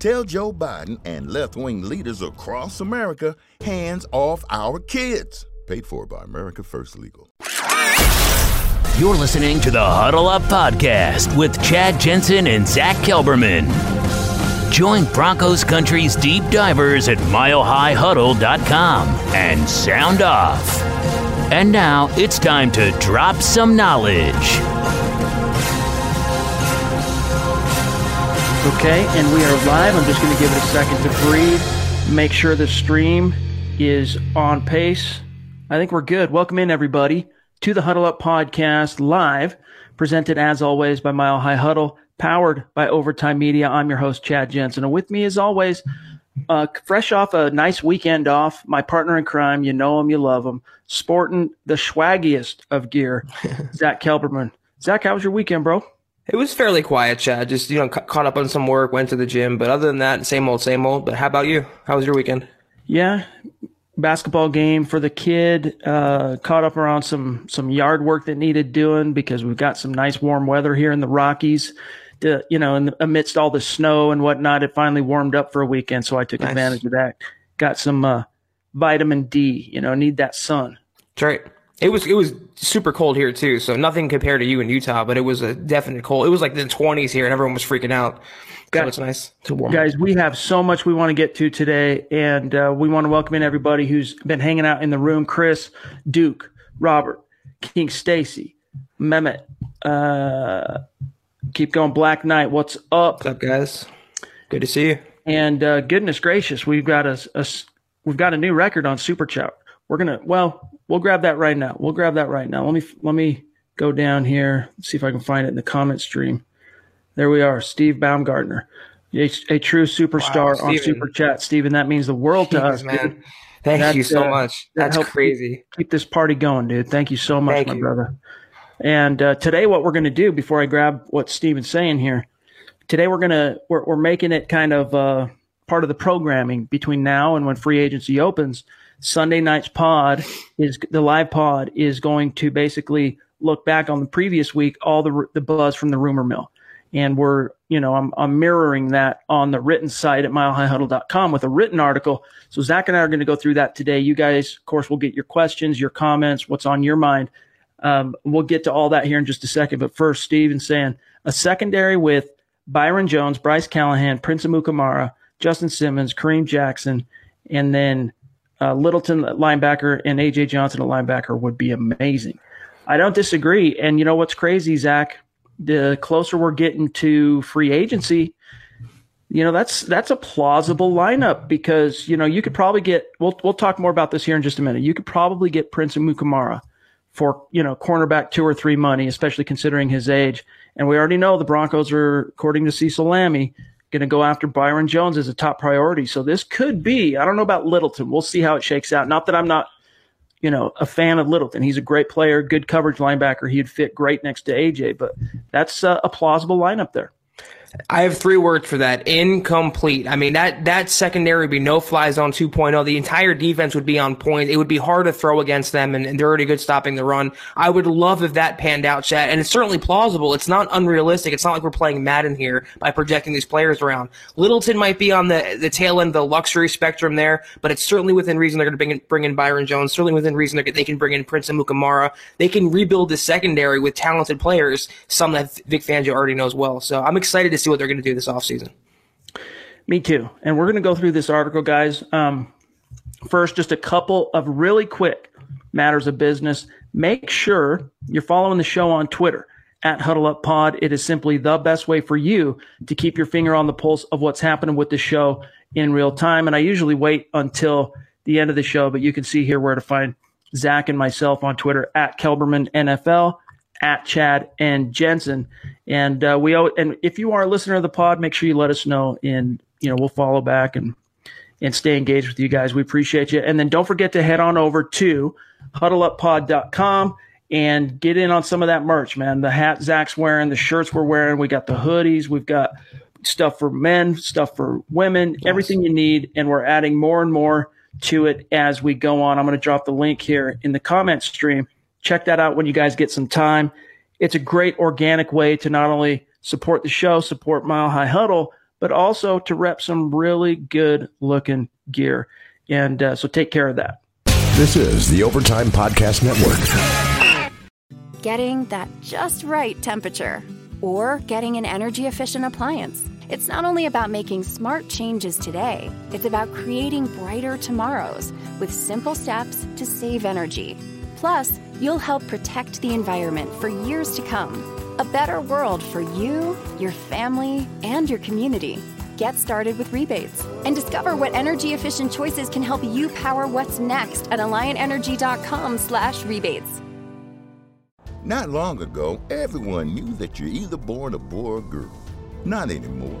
Tell Joe Biden and left wing leaders across America hands off our kids. Paid for by America First Legal. You're listening to the Huddle Up Podcast with Chad Jensen and Zach Kelberman. Join Broncos Country's deep divers at milehighhuddle.com and sound off. And now it's time to drop some knowledge. Okay, and we are live. I'm just going to give it a second to breathe, make sure the stream is on pace. I think we're good. Welcome in, everybody to the Huddle Up podcast live, presented as always by Mile High Huddle, powered by Overtime Media. I'm your host, Chad Jensen. And with me, as always, uh, fresh off a nice weekend off, my partner in crime, you know him, you love him, sporting the swaggiest of gear, Zach Kelberman. Zach, how was your weekend, bro? It was fairly quiet, Chad. Just, you know, ca- caught up on some work, went to the gym. But other than that, same old, same old. But how about you? How was your weekend? Yeah, basketball game for the kid. Uh, caught up around some some yard work that needed doing because we've got some nice warm weather here in the Rockies. To, you know, in the, amidst all the snow and whatnot, it finally warmed up for a weekend, so I took nice. advantage of that. Got some uh, vitamin D. You know, need that sun. That's right. It was it was super cold here too, so nothing compared to you in Utah, but it was a definite cold. It was like the 20s here, and everyone was freaking out. Guys, so it's nice to warm. Guys, we have so much we want to get to today, and uh, we want to welcome in everybody who's been hanging out in the room: Chris, Duke, Robert, King Stacy, Mehmet. Uh, keep going, Black Knight. What's up? What's up, guys? Good to see you. And uh, goodness gracious, we've got a, a we've got a new record on Super Chat. We're gonna well, we'll grab that right now. We'll grab that right now. Let me let me go down here. See if I can find it in the comment stream. There we are, Steve Baumgartner, a, a true superstar wow, on Super Chat. Steven, that means the world to us, man. Thank that, you so uh, much. That's that crazy. Keep, keep, this party going, dude. Thank you so much, Thank my you. brother. And uh, today, what we're going to do before I grab what Steven's saying here, today we're going to we're, we're making it kind of uh, part of the programming between now and when free agency opens Sunday night's pod is the live pod is going to basically look back on the previous week, all the the buzz from the rumor mill, and we're you know I'm, I'm mirroring that on the written site at milehighhuddle.com with a written article. So Zach and I are going to go through that today. You guys, of course, will get your questions, your comments, what's on your mind. Um, we'll get to all that here in just a second. But first, Steven saying a secondary with Byron Jones, Bryce Callahan, Prince Amukamara, Justin Simmons, Kareem Jackson, and then uh, Littleton linebacker and AJ Johnson a linebacker would be amazing. I don't disagree. And you know what's crazy, Zach? The closer we're getting to free agency, you know that's that's a plausible lineup because you know you could probably get. We'll we'll talk more about this here in just a minute. You could probably get Prince Amukamara for you know cornerback two or three money, especially considering his age. And we already know the Broncos are, according to Cecil Lammey, going to go after Byron Jones as a top priority. So this could be, I don't know about Littleton. We'll see how it shakes out. Not that I'm not, you know, a fan of Littleton. He's a great player, good coverage linebacker. He'd fit great next to AJ, but that's uh, a plausible lineup there. I have three words for that. Incomplete. I mean, that, that secondary would be no fly zone 2.0. The entire defense would be on point. It would be hard to throw against them, and, and, they're already good stopping the run. I would love if that panned out, Chad. And it's certainly plausible. It's not unrealistic. It's not like we're playing Madden here by projecting these players around. Littleton might be on the, the tail end of the luxury spectrum there, but it's certainly within reason they're going to bring in, bring in Byron Jones. Certainly within reason they can bring in Prince Amukamara. They can rebuild the secondary with talented players, some that Vic Fangio already knows well. So I'm excited to see what they're going to do this offseason. Me too. And we're going to go through this article, guys. Um, first, just a couple of really quick matters of business. Make sure you're following the show on Twitter at Huddle Up Pod. It is simply the best way for you to keep your finger on the pulse of what's happening with the show in real time. And I usually wait until the end of the show, but you can see here where to find Zach and myself on Twitter at Kelberman NFL at Chad and Jensen. And uh, we and if you are a listener of the pod, make sure you let us know, and you know we'll follow back and and stay engaged with you guys. We appreciate you. And then don't forget to head on over to huddleuppod.com and get in on some of that merch, man. The hat Zach's wearing, the shirts we're wearing, we got the hoodies, we've got stuff for men, stuff for women, yes. everything you need, and we're adding more and more to it as we go on. I'm going to drop the link here in the comment stream Check that out when you guys get some time. It's a great organic way to not only support the show, support Mile High Huddle, but also to rep some really good looking gear. And uh, so take care of that. This is the Overtime Podcast Network. Getting that just right temperature or getting an energy efficient appliance. It's not only about making smart changes today, it's about creating brighter tomorrows with simple steps to save energy. Plus, you'll help protect the environment for years to come. A better world for you, your family, and your community. Get started with rebates and discover what energy efficient choices can help you power what's next at alliantenergy.com/rebates. Not long ago, everyone knew that you're either born a boy or girl. Not anymore.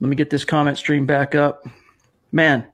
Let me get this comment stream back up man,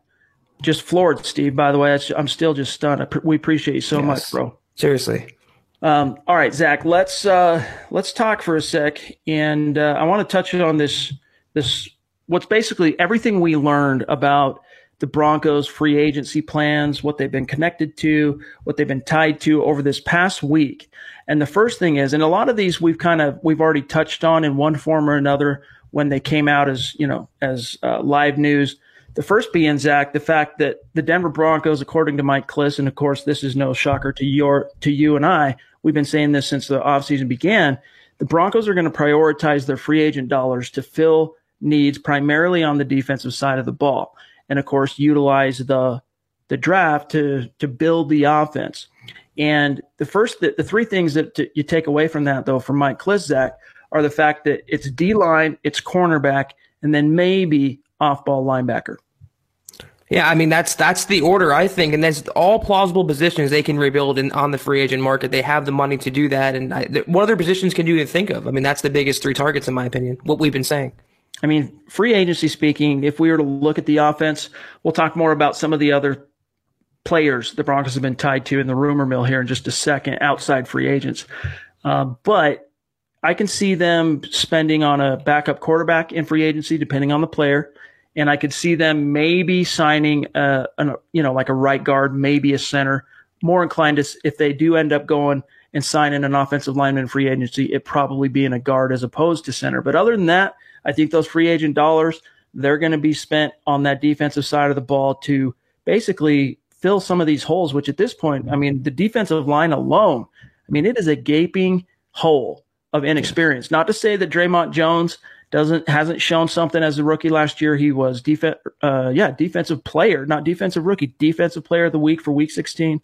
just floored, Steve. By the way, I'm still just stunned. we appreciate you so yes. much, bro. Seriously. Um, all right, Zach. Let's uh, let's talk for a sec, and uh, I want to touch on this this what's basically everything we learned about the Broncos free agency plans, what they've been connected to, what they've been tied to over this past week. And the first thing is, and a lot of these we've kind of we've already touched on in one form or another when they came out as you know as uh, live news. The first being, Zach, the fact that the Denver Broncos, according to Mike Klis, and of course, this is no shocker to your to you and I, we've been saying this since the offseason began. The Broncos are going to prioritize their free agent dollars to fill needs primarily on the defensive side of the ball, and of course, utilize the the draft to to build the offense. And the first, the, the three things that you take away from that, though, from Mike Klis, Zach, are the fact that it's D line, it's cornerback, and then maybe off ball linebacker. Yeah, I mean that's that's the order I think, and that's all plausible positions they can rebuild in on the free agent market. They have the money to do that, and I, what other positions can you even think of? I mean, that's the biggest three targets in my opinion. What we've been saying. I mean, free agency speaking, if we were to look at the offense, we'll talk more about some of the other players the Broncos have been tied to in the rumor mill here in just a second, outside free agents. Uh, but I can see them spending on a backup quarterback in free agency, depending on the player. And I could see them maybe signing uh, a, a you know, like a right guard, maybe a center. More inclined to, if they do end up going and signing an offensive lineman in free agency, it probably being a guard as opposed to center. But other than that, I think those free agent dollars they're going to be spent on that defensive side of the ball to basically fill some of these holes, which at this point, I mean, the defensive line alone, I mean, it is a gaping hole of inexperience. Not to say that Dre'Mont Jones doesn't hasn't shown something as a rookie last year. He was defense, uh, yeah, defensive player, not defensive rookie, defensive player of the week for Week 16.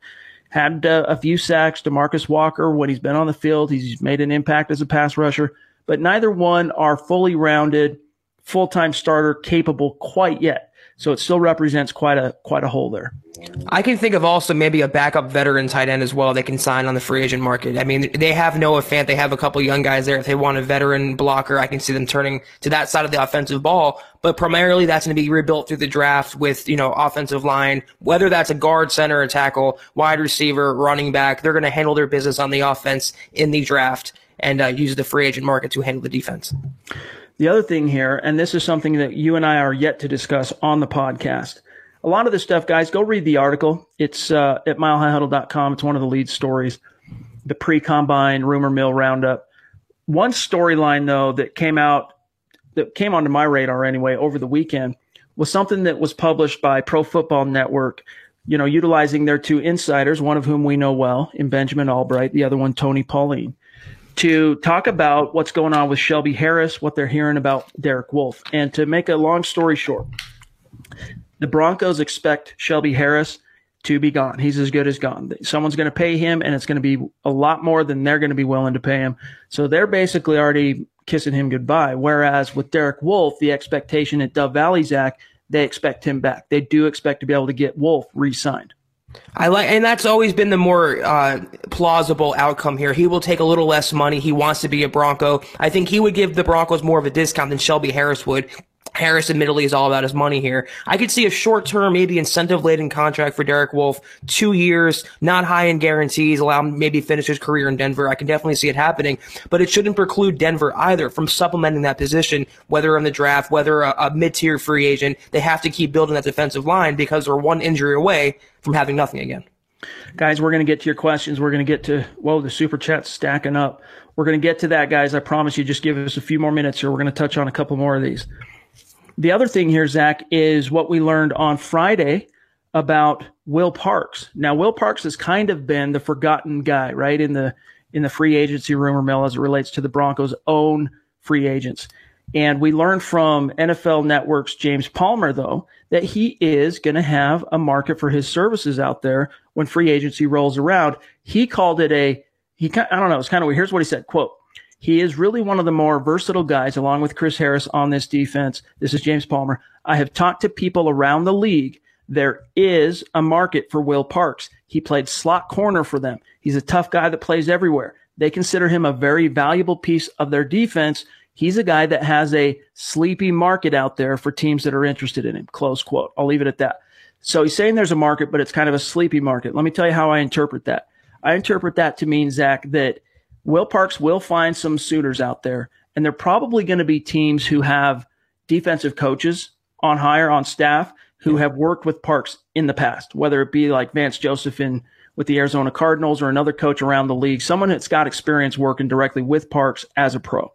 Had uh, a few sacks. Demarcus Walker, when he's been on the field, he's made an impact as a pass rusher. But neither one are fully rounded, full time starter capable quite yet. So it still represents quite a quite a hole there. I can think of also maybe a backup veteran tight end as well they can sign on the free agent market. I mean, they have Noah Fant. They have a couple young guys there. If they want a veteran blocker, I can see them turning to that side of the offensive ball. But primarily that's going to be rebuilt through the draft with, you know, offensive line, whether that's a guard, center, or tackle, wide receiver, running back. They're going to handle their business on the offense in the draft and uh, use the free agent market to handle the defense. The other thing here, and this is something that you and I are yet to discuss on the podcast. A lot of this stuff, guys, go read the article. It's uh, at milehighhuddle.com. It's one of the lead stories, the pre combine rumor mill roundup. One storyline, though, that came out, that came onto my radar anyway over the weekend was something that was published by Pro Football Network, you know, utilizing their two insiders, one of whom we know well in Benjamin Albright, the other one, Tony Pauline to talk about what's going on with Shelby Harris, what they're hearing about Derek Wolfe. And to make a long story short, the Broncos expect Shelby Harris to be gone. He's as good as gone. Someone's going to pay him, and it's going to be a lot more than they're going to be willing to pay him. So they're basically already kissing him goodbye. Whereas with Derek Wolfe, the expectation at Dove Valley, Zach, they expect him back. They do expect to be able to get Wolfe re signed. I like, and that's always been the more uh, plausible outcome here. He will take a little less money. He wants to be a Bronco. I think he would give the Broncos more of a discount than Shelby Harris would. Harris admittedly is all about his money here. I could see a short term, maybe incentive laden contract for Derek Wolfe, two years, not high in guarantees, allow him maybe finish his career in Denver. I can definitely see it happening, but it shouldn't preclude Denver either from supplementing that position, whether in the draft, whether a, a mid tier free agent. They have to keep building that defensive line because they're one injury away from having nothing again. Guys, we're going to get to your questions. We're going to get to, whoa, the super chat's stacking up. We're going to get to that, guys. I promise you. Just give us a few more minutes here. We're going to touch on a couple more of these. The other thing here, Zach, is what we learned on Friday about Will Parks. Now, Will Parks has kind of been the forgotten guy, right, in the in the free agency rumor mill as it relates to the Broncos' own free agents. And we learned from NFL Network's James Palmer, though, that he is going to have a market for his services out there when free agency rolls around. He called it a, he, I don't know, it's kind of weird. Here's what he said, quote, he is really one of the more versatile guys, along with Chris Harris on this defense. This is James Palmer. I have talked to people around the league. There is a market for Will Parks. He played slot corner for them. He's a tough guy that plays everywhere. They consider him a very valuable piece of their defense. He's a guy that has a sleepy market out there for teams that are interested in him. Close quote. I'll leave it at that. So he's saying there's a market, but it's kind of a sleepy market. Let me tell you how I interpret that. I interpret that to mean, Zach, that Will Parks will find some suitors out there, and they're probably going to be teams who have defensive coaches on hire on staff who have worked with Parks in the past, whether it be like Vance Joseph in with the Arizona Cardinals or another coach around the league, someone that's got experience working directly with Parks as a pro.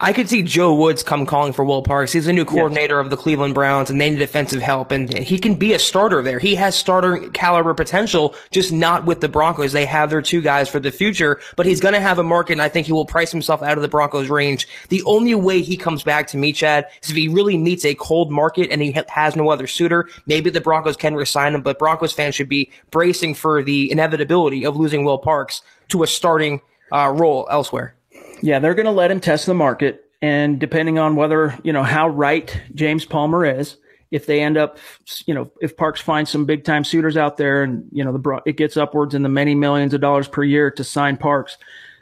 I could see Joe Woods come calling for Will Parks. He's the new coordinator yes. of the Cleveland Browns, and they need defensive help, and he can be a starter there. He has starter caliber potential, just not with the Broncos. They have their two guys for the future, but he's going to have a market, and I think he will price himself out of the Broncos' range. The only way he comes back to me, Chad, is if he really meets a cold market and he has no other suitor. Maybe the Broncos can resign him, but Broncos fans should be bracing for the inevitability of losing Will Parks to a starting uh, role elsewhere. Yeah, they're going to let him test the market. And depending on whether, you know, how right James Palmer is, if they end up, you know, if Parks finds some big time suitors out there and, you know, the it gets upwards in the many millions of dollars per year to sign Parks,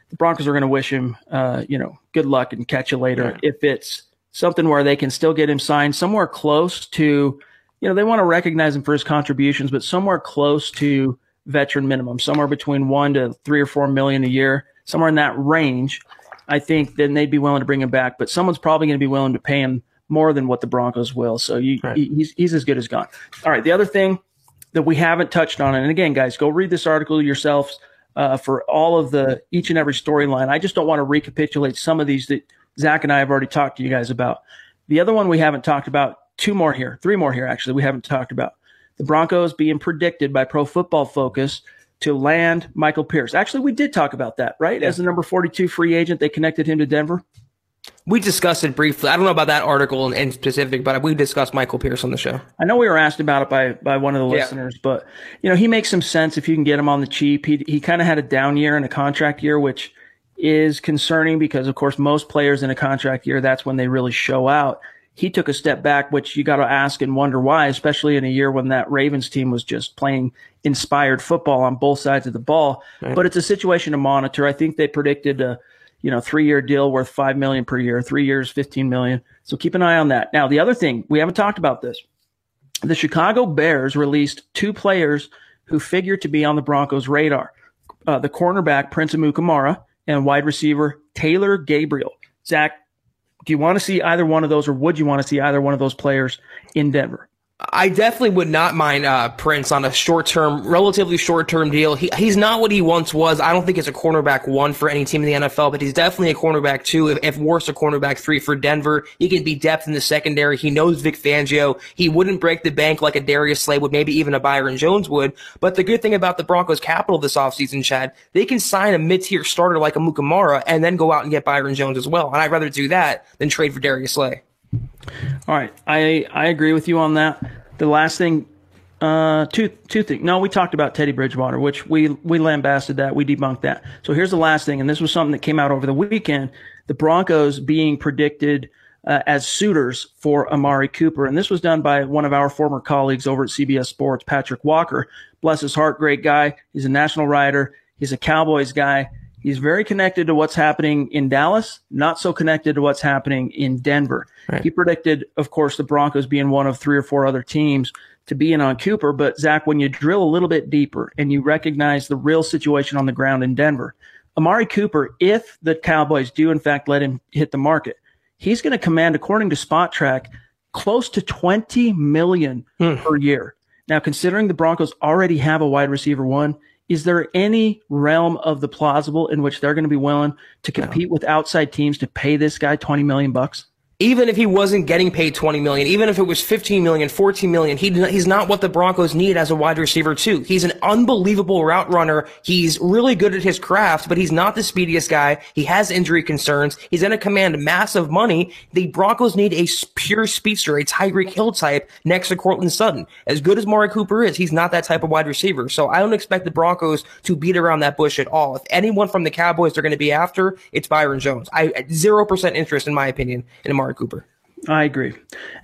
the Broncos are going to wish him, uh, you know, good luck and catch you later. Yeah. If it's something where they can still get him signed somewhere close to, you know, they want to recognize him for his contributions, but somewhere close to veteran minimum, somewhere between one to three or four million a year, somewhere in that range. I think then they'd be willing to bring him back. But someone's probably going to be willing to pay him more than what the Broncos will. So you, right. he's he's as good as gone. All right. The other thing that we haven't touched on, and again, guys, go read this article yourselves uh, for all of the each and every storyline. I just don't want to recapitulate some of these that Zach and I have already talked to you guys about. The other one we haven't talked about, two more here, three more here actually, we haven't talked about. The Broncos being predicted by Pro Football Focus to land Michael Pierce. Actually, we did talk about that, right? As the number 42 free agent, they connected him to Denver. We discussed it briefly. I don't know about that article in, in, specific, but we discussed Michael Pierce on the show. I know we were asked about it by by one of the listeners, yeah. but you know he makes some sense if you can get him on the cheap. He he kind of had a down year and a contract year, which is concerning because of course most players in a contract year that's when they really show out. He took a step back, which you got to ask and wonder why, especially in a year when that Ravens team was just playing inspired football on both sides of the ball. Right. But it's a situation to monitor. I think they predicted a you know, three year deal worth five million per year, three years, 15 million. So keep an eye on that. Now, the other thing, we haven't talked about this. The Chicago Bears released two players who figure to be on the Broncos radar. Uh, the cornerback, Prince Amukamara, and wide receiver, Taylor Gabriel. Zach, do you want to see either one of those or would you want to see either one of those players in Denver? I definitely would not mind uh, Prince on a short term, relatively short term deal. He, he's not what he once was. I don't think he's a cornerback one for any team in the NFL, but he's definitely a cornerback two. If, if worse, a cornerback three for Denver. He can be depth in the secondary. He knows Vic Fangio. He wouldn't break the bank like a Darius Slay would, maybe even a Byron Jones would. But the good thing about the Broncos capital this offseason, Chad, they can sign a mid tier starter like Amukamara and then go out and get Byron Jones as well. And I'd rather do that than trade for Darius Slay. All right, I I agree with you on that. The last thing, uh, two two things. No, we talked about Teddy Bridgewater, which we we lambasted that, we debunked that. So here's the last thing, and this was something that came out over the weekend: the Broncos being predicted. Uh, as suitors for Amari Cooper. And this was done by one of our former colleagues over at CBS Sports, Patrik Walker. Bless his heart, great guy. He's a national writer. He's a Cowboys guy. He's very connected to what's happening in Dallas, not so connected to what's happening in Denver. Right. He predicted, of course, the Broncos being one of three or four other teams to be in on Cooper. But Zach, when you drill a little bit deeper and you recognize the real situation on the ground in Denver, Amari Cooper, if the Cowboys do in fact let him hit the market, he's going to command, according to Spotrac, close to 20 million hmm. per year. Now, considering the Broncos already have a wide receiver one, is there any realm of the plausible in which they're going to be willing to compete no. with outside teams to pay this guy 20 million bucks? Even if he wasn't getting paid 20 million, even if it was 15 million, 14 million, he, he's not what the Broncos need as a wide receiver too. He's an unbelievable route runner. He's really good at his craft, but he's not the speediest guy. He has injury concerns. He's going to command massive money. The Broncos need a pure speedster, a Tyreek Hill type next to Courtland Sutton. As good as Mari Cooper is, he's not that type of wide receiver. So I don't expect the Broncos to beat around that bush at all. If anyone from the Cowboys they're going to be after, it's Byron Jones. I, 0% interest in my opinion in Amari Amari Cooper. I agree.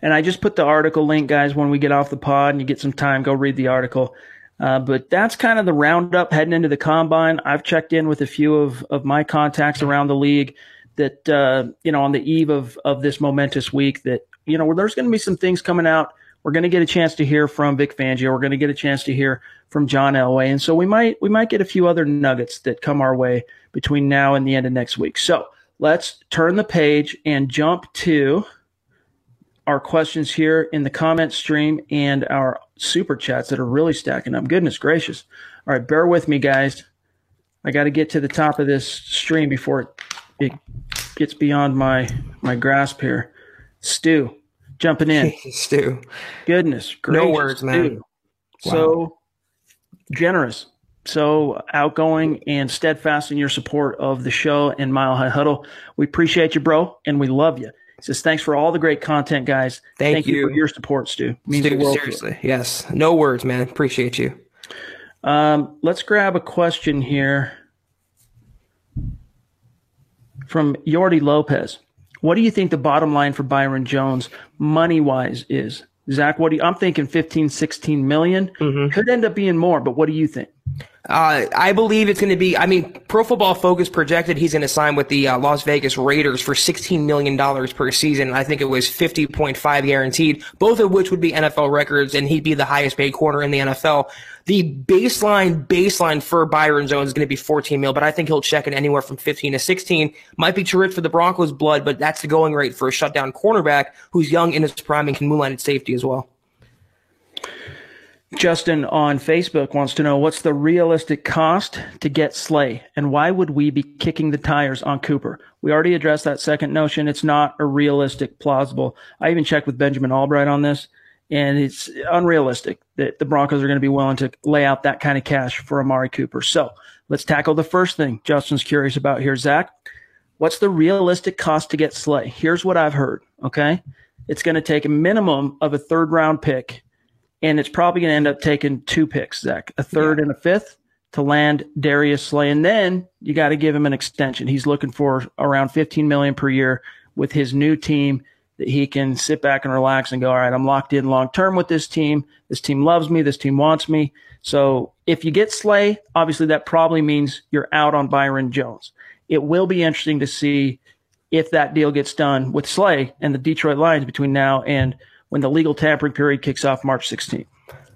And I just put the article link, guys, when we get off the pod and you get some time, go read the article. Uh, but that's kind of the roundup heading into the combine. I've checked in with a few of, of my contacts around the league that, uh, you know, on the eve of, of this momentous week that, you know, there's going to be some things coming out. We're going to get a chance to hear from Vic Fangio. We're going to get a chance to hear from John Elway. And so we might, we might get a few other nuggets that come our way between now and the end of next week. So let's turn the page and jump to our questions here in the comment stream and our super chats that are really stacking up. Goodness gracious. All right, bear with me, guys. I got to get to the top of this stream before it, gets beyond my my grasp here. Stu, jumping in. Stu. Goodness gracious. No words, man. Wow. So generous so outgoing and steadfast in your support of the show and Mile High Huddle. We appreciate you, bro, and we love you. He says, thanks for all the great content, guys. Thank, Thank you. you. for your support, Stu. Means Stu, seriously. Yes. No words, man. Appreciate you. Um, let's grab a question here from Yordi Lopez. What do you think the bottom line for Byron Jones money wise is? Zach, what do you, I'm thinking 15, 16 million. Mm-hmm. Could end up being more, but what do you think? Uh, I believe it's going to be. I mean, Pro Football Focus projected he's going to sign with the uh, Las Vegas Raiders for $16 million per season. I think it was 50.5 guaranteed, both of which would be NFL records, and he'd be the highest paid corner in the NFL. The baseline baseline for Byron Jones is going to be 14 mil, but I think he'll check in anywhere from 15 to 16. Might be too rich for the Broncos' blood, but that's the going rate for a shutdown cornerback who's young in his prime and can moonlight at safety as well. Justin on Facebook wants to know what's the realistic cost to get Slay and why would we be kicking the tires on Cooper? We already addressed that second notion. It's not a realistic, plausible. I even checked with Benjamin Albright on this and it's unrealistic that the Broncos are going to be willing to lay out that kind of cash for Amari Cooper. So let's tackle the first thing Justin's curious about here, Zach. What's the realistic cost to get Slay? Here's what I've heard. Okay. It's going to take a minimum of a third round pick and it's probably going to end up taking two picks, Zach, a third yeah. and a fifth to land Darius Slay, and then you got to give him an extension. He's looking for around 15 million per year with his new team that he can sit back and relax and go, all right, I'm locked in long term with this team. This team loves me. This team wants me. So if you get Slay, obviously that probably means you're out on Byron Jones. It will be interesting to see if that deal gets done with Slay and the Detroit Lions between now and when the legal tampering period kicks off March 16th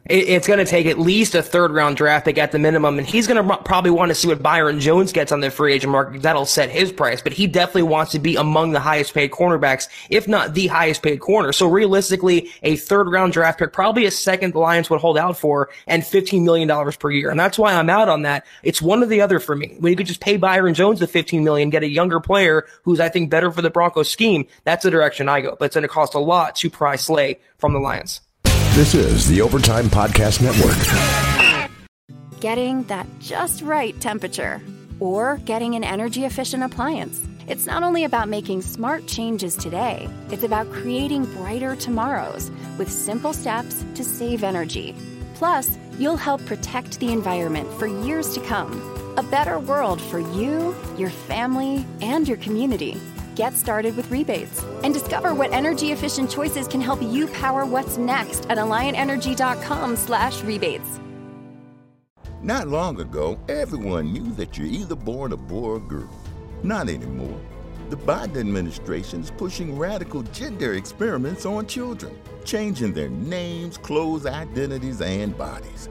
it's going to take at least a third round draft pick at the minimum, and he's going to probably want to see what Byron Jones gets on the free agent market. That'll set his price, but he definitely wants to be among the highest paid cornerbacks, if not the highest paid corner. So realistically, a third round draft pick, probably a second the Lions would hold out for, and $15 million per year. And that's why I'm out on that. It's one or the other for me. When you could just pay Byron Jones the 15 million, get a younger player who's, I think, better for the Broncos scheme, that's the direction I go. But it's going to cost a lot to pry Slay from the Lions. This is the Overtime Podcast Network. Getting that just right temperature or getting an energy efficient appliance. It's not only about making smart changes today, it's about creating brighter tomorrows with simple steps to save energy. Plus, you'll help protect the environment for years to come. A better world for you, your family, and your community. Get started with rebates and discover what energy efficient choices can help you power what's next at alliantenergy.com/rebates. Not long ago, everyone knew that you're either born a boy or girl. Not anymore. The Biden administration is pushing radical gender experiments on children, changing their names, clothes, identities, and bodies.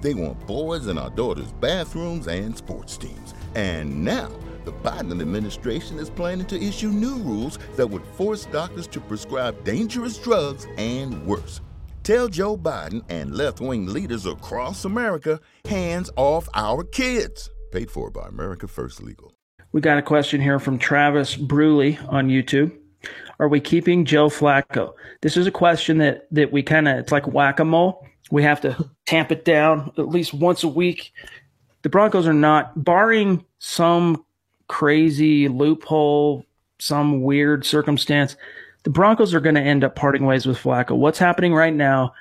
They want boys in our daughters' bathrooms and sports teams. And now, the Biden administration is planning to issue new rules that would force doctors to prescribe dangerous drugs and worse. Tell Joe Biden and left wing leaders across America hands off our kids. Paid for by America First Legal. We got a question here from Travis Bruley on YouTube. Are we keeping Joe Flacco? This is a question that that we kind of it's like whack a mole. We have to tamp it down at least once a week. The Broncos are not, barring some crazy loophole, some weird circumstance, the Broncos are going to end up parting ways with Flacco. What's happening right now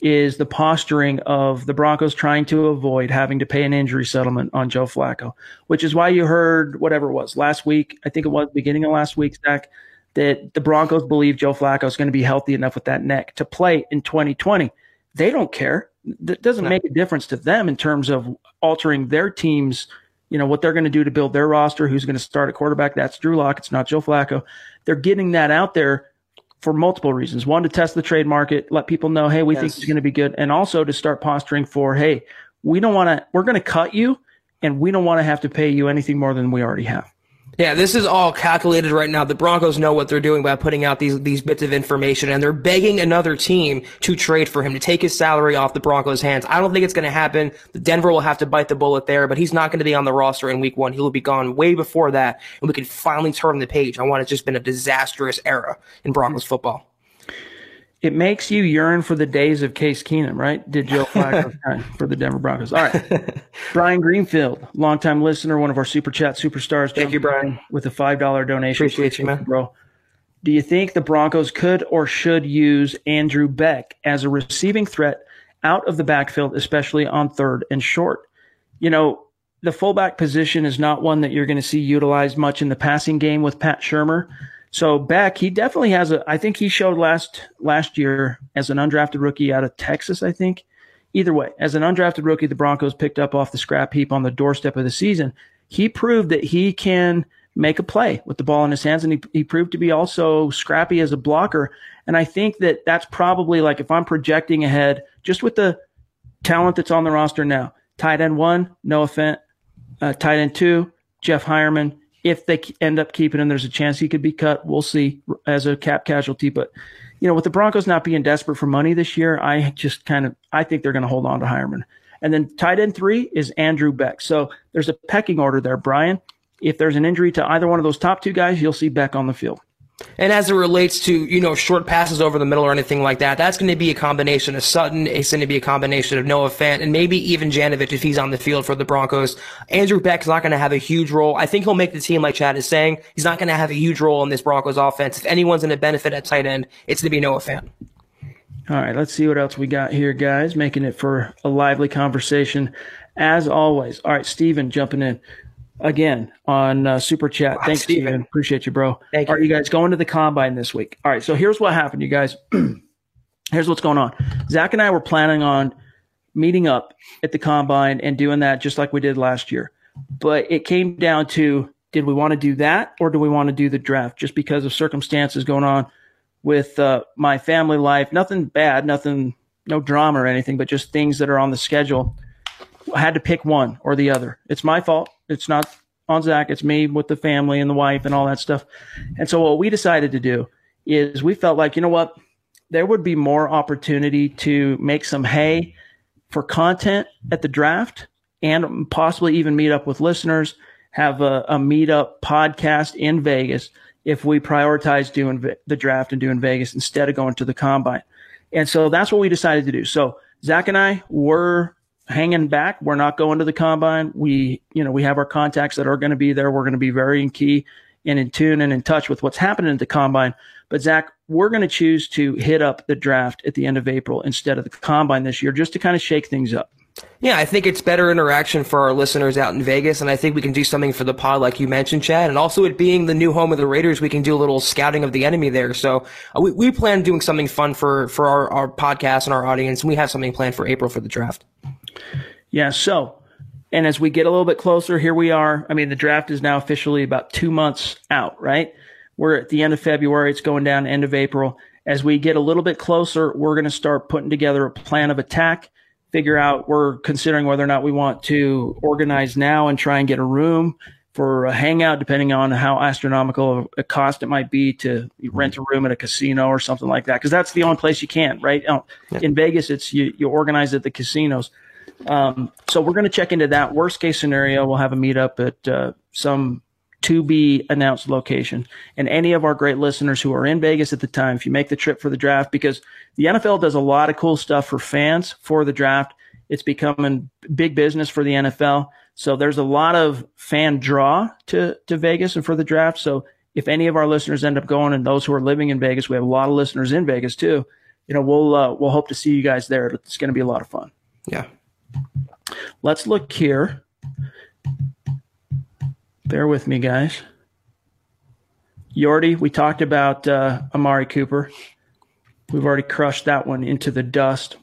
is the posturing of the Broncos trying to avoid having to pay an injury settlement on Joe Flacco, which is why you heard whatever it was last week. I think it was beginning of last week, Zach, that the Broncos believe Joe Flacco is going to be healthy enough with that neck to play in 2020 they don't care. That doesn't make a difference to them in terms of altering their teams. You know what they're going to do to build their roster. Who's going to start at quarterback? That's Drew Lock. It's not Joe Flacco. They're getting that out there for multiple reasons. One, to test the trade market, let people know, hey, we yes. think he's going to be good, and also to start posturing for, hey, we don't want to. We're going to cut you, and we don't want to have to pay you anything more than we already have. Yeah, this is all calculated right now. The Broncos know what they're doing by putting out these these bits of information, and they're begging another team to trade for him to take his salary off the Broncos' hands. I don't think it's going to happen. The Denver will have to bite the bullet there, but he's not going to be on the roster in Week One. He will be gone way before that, and we can finally turn the page on what has just been a disastrous era in Broncos football it makes you yearn for the days of Case Keenum, right? Did Joe Flacco for the Denver Broncos? All right, Brian Greenfield, longtime listener, one of our super chat superstars. Thank you, Brian, with a five dollar donation. Appreciate you, man, bro. Do you think the Broncos could or should use Andrew Beck as a receiving threat out of the backfield, especially on third and short? You know, the fullback position is not one that you're going to see utilized much in the passing game with Pat Shurmur. So Beck, he definitely has a. I think he showed last last year as an undrafted rookie out of Texas. I think either way, as an undrafted rookie, the Broncos picked up off the scrap heap on the doorstep of the season. He proved that he can make a play with the ball in his hands, and he, he proved to be also scrappy as a blocker. And I think that that's probably like if I'm projecting ahead, just with the talent that's on the roster now, tight end one, Noah Fant, uh, tight end two, Jeff Heuerman. If they end up keeping him, there's a chance he could be cut. We'll see as a cap casualty, but you know, with the Broncos not being desperate for money this year, I just kind of I think they're going to hold on to Heuerman. And then tight end three is Andrew Beck. So there's a pecking order there, Brian. If there's an injury to either one of those top two guys, you'll see Beck on the field. And as it relates to, you know, short passes over the middle or anything like that, that's going to be a combination of Sutton. It's going to be a combination of Noah Fant and maybe even Janovich if he's on the field for the Broncos. Andrew Beck is not going to have a huge role. I think he'll make the team like Chad is saying. He's not going to have a huge role in this Broncos offense. If anyone's going to benefit at tight end, it's going to be Noah Fant. All right, let's see what else we got here, guys, making it for a lively conversation as always. All right, Steven jumping in again on uh, Super Chat. Wow, Thanks, Steven. Steven. Appreciate you, bro. Thank Are you. you guys going to the combine this week? All right, so here's what happened, you guys. here's what's going on. Zach and I were planning on meeting up at the combine and doing that just like we did last year. But it came down to did we want to do that or do we want to do the draft just because of circumstances going on with uh, my family life? Nothing bad, nothing, no drama or anything, but just things that are on the schedule. I had to pick one or the other. It's my fault. It's not on Zach. It's me with the family and the wife and all that stuff. And so what we decided to do is we felt like, you know what? There would be more opportunity to make some hay for content at the draft and possibly even meet up with listeners, have a, a meetup podcast in Vegas if we prioritize doing the draft and doing Vegas instead of going to the combine. And so that's what we decided to do. So Zach and I were hanging back. We're not going to the combine. We, you know, we have our contacts that are going to be there. We're going to be very in key and in tune and in touch with what's happening at the combine. But Zach, we're going to choose to hit up the draft at the end of April instead of the combine this year, just to kind of shake things up. Yeah, I think it's better interaction for our listeners out in Vegas, and I think we can do something for the pod, like you mentioned, Chad. And also, it being the new home of the Raiders, we can do a little scouting of the enemy there. So uh, we, we plan doing something fun for for our, our podcast and our audience, and we have something planned for April for the draft. Yeah. So, and as we get a little bit closer, here we are. I mean, the draft is now officially about two months out, right? We're at the end of February. It's going down end of April. As we get a little bit closer, we're going to start putting together a plan of attack, figure out, we're considering whether or not we want to organize now and try and get a room for a hangout, depending on how astronomical a cost it might be to rent a room at a casino or something like that. Cause that's the only place you can, right? Oh, in Vegas, it's you, you organize at the casinos. Um, so we're going to check into that. Worst case scenario, we'll have a meetup at uh, some to be announced location. And any of our great listeners who are in Vegas at the time, if you make the trip for the draft, because the NFL does a lot of cool stuff for fans for the draft. It's becoming big business for the NFL. So there's a lot of fan draw to, to Vegas and for the draft. So if any of our listeners end up going and those who are living in Vegas, we have a lot of listeners in Vegas too. You know, we'll, uh, we'll hope to see you guys there. It's going to be a lot of fun. Yeah. Let's look here. Bear with me, guys. Yordi, we talked about uh, Amari Cooper. We've already crushed that one into the dust.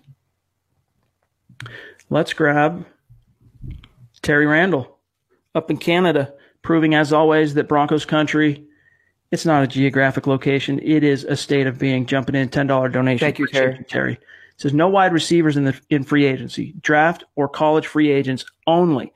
Let's grab Terry Randall up in Canada, proving as always that Broncos country, it's not a geographic location. It is a state of being. Jumping in, $10 donation. Thank you, Terry. Terry says no wide receivers in the in free agency, draft or college free agents only.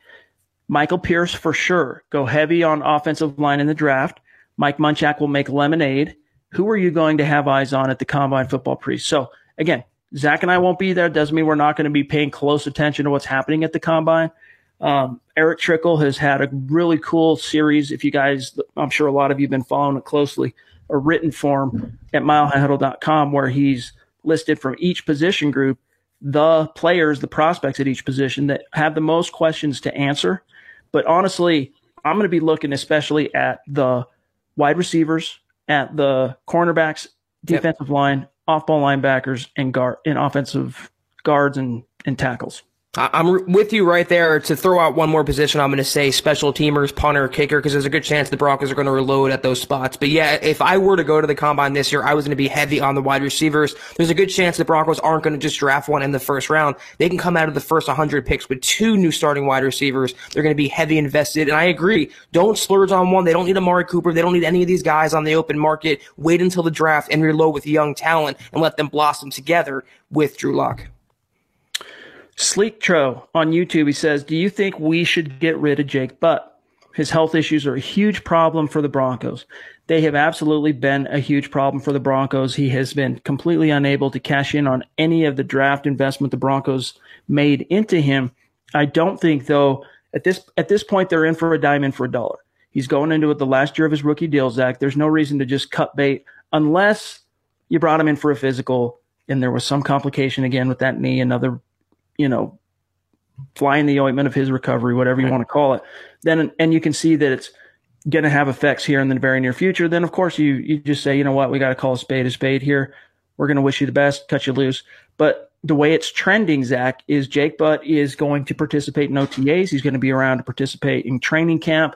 Michael Pierce for sure. Go heavy on offensive line in the draft. Mike Munchak will make lemonade. Who are you going to have eyes on at the combine football pre? So again, Zach and I won't be there. Doesn't mean we're not going to be paying close attention to what's happening at the combine. Um, Eric Trickle has had a really cool series. If you guys, I'm sure a lot of you have been following it closely, a written form at milehighhuddle.com where he's listed from each position group the players, the prospects at each position that have the most questions to answer. But honestly, I'm going to be looking especially at the wide receivers, at the cornerbacks, defensive yep. line, off ball linebackers, and guard and offensive guards and, and tackles. I'm with you right there. To throw out one more position, I'm going to say special teamers, punter, kicker, because there's a good chance the Broncos are going to reload at those spots. But yeah, if I were to go to the combine this year, I was going to be heavy on the wide receivers. There's a good chance the Broncos aren't going to just draft one in the first round. They can come out of the first 100 picks with two new starting wide receivers. They're going to be heavy invested. And I agree. Don't splurge on one. They don't need Amari Cooper. They don't need any of these guys on the open market. Wait until the draft and reload with young talent and let them blossom together with Drew Lock. Sleek Tro on YouTube, he says, Do you think we should get rid of Jake Butt? His health issues are a huge problem for the Broncos. They have absolutely been a huge problem for the Broncos. He has been completely unable to cash in on any of the draft investment the Broncos made into him. I don't think though at this at this point they're in for a dime for a dollar. He's going into it the last year of his rookie deal, Zach. There's no reason to just cut bait unless you brought him in for a physical and there was some complication again with that knee, another you know, flying the ointment of his recovery, whatever you want to call it, then and you can see that it's going to have effects here in the very near future. Then of course you you just say, you know what, we got to call a spade a spade here. We're going to wish you the best, cut you loose. But the way it's trending, Zach, is Jake Butt is going to participate in OTAs. He's going to be around to participate in training camp,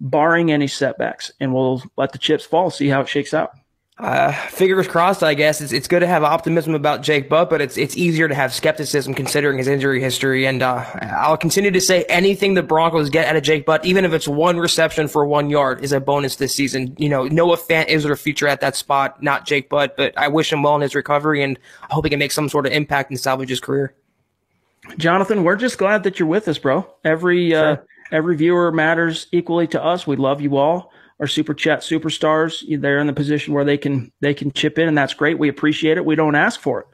barring any setbacks, and we'll let the chips fall, see how it shakes out uh, fingers crossed, I guess. It's, it's good to have optimism about Jake Butt, but it's it's easier to have skepticism considering his injury history. And uh, I'll continue to say anything the Broncos get out of Jake Butt, even if it's one reception for one yard, is a bonus this season. You know, Noah Fant is their future at that spot, not Jake Butt, but I wish him well in his recovery, and I hope he can make some sort of impact and salvage his career. Jonathan, we're just glad that you're with us, bro. Every uh, every viewer matters equally to us. We love you all our super chat superstars. They're in the position where they can they can chip in, and that's great. We appreciate it. We don't ask for it.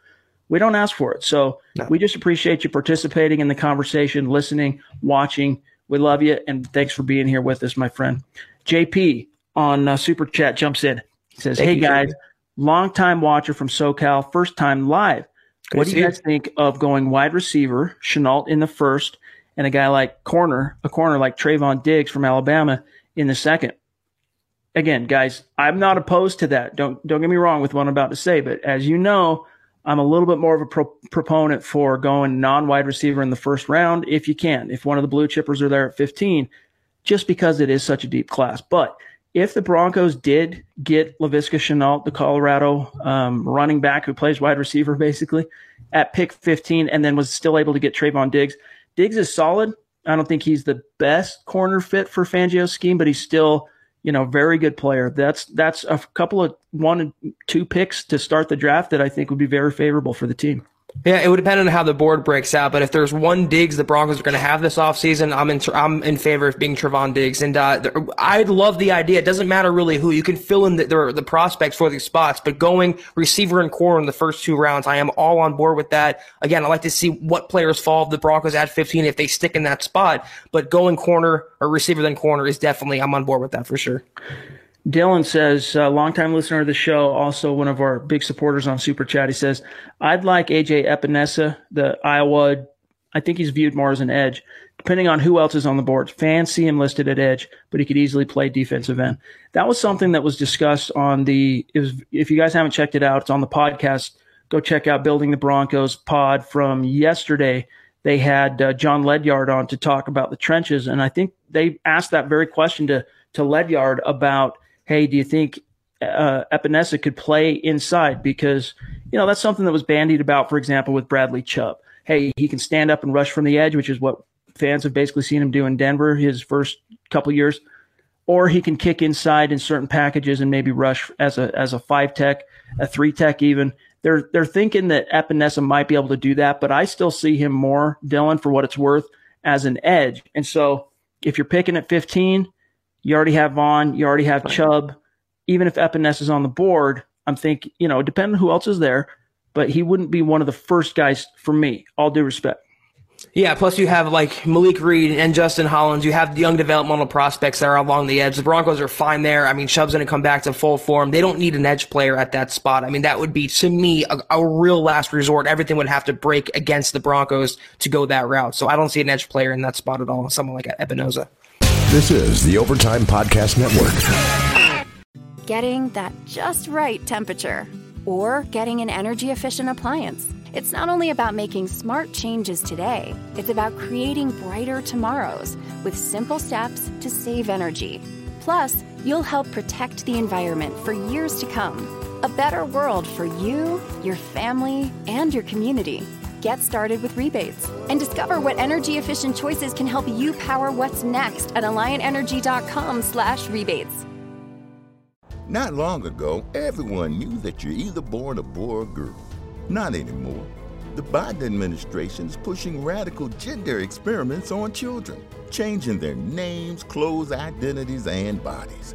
We don't ask for it. So no. we just appreciate you participating in the conversation, listening, watching. We love you, and thanks for being here with us, my friend. JP on uh, super chat jumps in. He says, Thank "Hey you, guys, JP. long time watcher from SoCal, first time live. Good what do you guys you. think of going wide receiver, Shenault in the first, and a guy like corner, a corner like Trevon Diggs from Alabama in the second? Again, guys, I'm not opposed to that. Don't don't get me wrong with what I'm about to say, but as you know, I'm a little bit more of a pro- proponent for going non-wide receiver in the first round if you can. If one of the blue chippers are there at 15, just because it is such a deep class. But if the Broncos did get Laviska Shenault, the Colorado um, running back who plays wide receiver basically, at pick 15, and then was still able to get Trevon Diggs, Diggs is solid. I don't think he's the best corner fit for Fangio's scheme, but he's still – you know, very good player. That's that's a couple of one and two picks to start the draft that I think would be very favorable for the team. Yeah, it would depend on how the board breaks out. But if there's one Diggs the Broncos are going to have this offseason, I'm in, I'm in favor of being Trevon Diggs. And uh, I love the idea. It doesn't matter really who. You can fill in the, the, prospects for these spots. But going receiver and core in the first two rounds, I am all on board with that. Again, I like to see what players fall the Broncos at 15 if they stick in that spot. But going corner or receiver then corner is definitely, I'm on board with that for sure. Dylan says, uh, longtime listener of the show, also one of our big supporters on Super Chat. He says, I'd like AJ Epenesa, the Iowa. I think he's viewed more as an edge, depending on who else is on the board. Fans see him listed at edge, but he could easily play defensive end. That was something that was discussed on the. Was, if you guys haven't checked it out, it's on the podcast. Go check out Building the Broncos pod from yesterday. They had uh, Jon Ledyard on to talk about the trenches, and I think they asked that very question to to Ledyard about hey, do you think uh, Epenesa could play inside? Because, you know, that's something that was bandied about, for example, with Bradley Chubb. Hey, he can stand up and rush from the edge, which is what fans have basically seen him do in Denver his first couple years. Or he can kick inside in certain packages and maybe rush as a as a five tech, a three tech even. They're they're thinking that Epenesa might be able to do that, but I still see him more, Dylan, for what it's worth, as an edge. And so if you're picking at 15, you already have Von. You already have Chubb. Even if Epenesa is on the board, I'm thinking, you know, depending on who else is there, but he wouldn't be one of the first guys for me. All due respect. Yeah, plus you have like Malik Reed and Justin Hollins. You have young developmental prospects that are along the edge. The Broncos are fine there. I mean, Chubb's going to come back to full form. They don't need an edge player at that spot. I mean, that would be, to me, a, a, real last resort. Everything would have to break against the Broncos to go that route. So I don't see an edge player in that spot at all, someone like Epenesa. This is the Overtime Podcast Network. Getting that just right temperature or getting an energy efficient appliance. It's not only about making smart changes today, it's about creating brighter tomorrows with simple steps to save energy. Plus, you'll help protect the environment for years to come. A better world for you, your family, and your community. Get started with rebates and discover what energy efficient choices can help you power what's next at alliantenergy.com/rebates. Not long ago, everyone knew that you're either born a boy or girl. Not anymore. The Biden administration is pushing radical gender experiments on children, changing their names, clothes, identities, and bodies.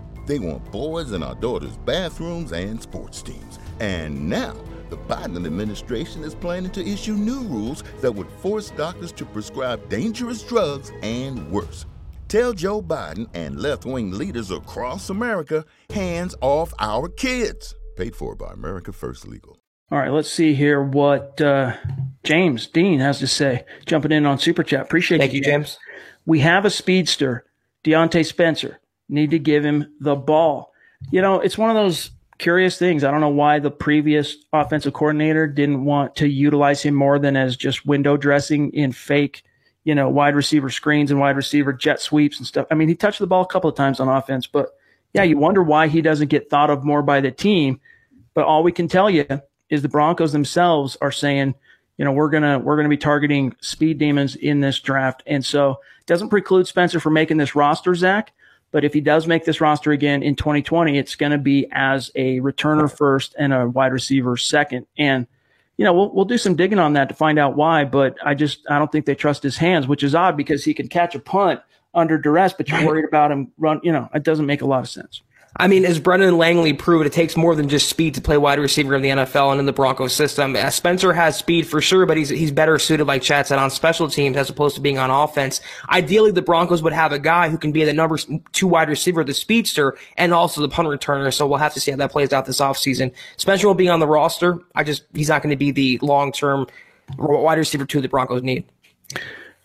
They want boys in our daughters' bathrooms and sports teams. And now, the Biden administration is planning to issue new rules that would force doctors to prescribe dangerous drugs and worse. Tell Joe Biden and left wing leaders across America hands off our kids. Paid for by America First Legal. All right, let's see here what uh, James Dean has to say. Jumping in on Super Chat. Appreciate Thank you, James. We have a speedster, Diontae Spencer. Need to give him the ball. You know, it's one of those curious things. I don't know why the previous offensive coordinator didn't want to utilize him more than as just window dressing in fake, you know, wide receiver screens and wide receiver jet sweeps and stuff. I mean, he touched the ball a couple of times on offense, but yeah, you wonder why he doesn't get thought of more by the team. But all we can tell you is the Broncos themselves are saying, you know, we're gonna we're gonna be targeting speed demons in this draft, and so it doesn't preclude Spencer from making this roster, Zach. But if he does make this roster again in 2020, it's going to be as a returner first and a wide receiver second. And you know, we'll we'll do some digging on that to find out why. But I just I don't think they trust his hands, which is odd because he can catch a punt under duress, but you're worried about him run. You know, it doesn't make a lot of sense. I mean, as Brendan Langley proved, it takes more than just speed to play wide receiver in the NFL and in the Broncos system. Uh, Spencer has speed for sure, but he's he's better suited, like Chad said, on special teams as opposed to being on offense. Ideally, the Broncos would have a guy who can be the number two wide receiver, the speedster, and also the punt returner. So we'll have to see how that plays out this offseason. Spencer will be on the roster. I just he's not going to be the long term wide receiver two the Broncos need.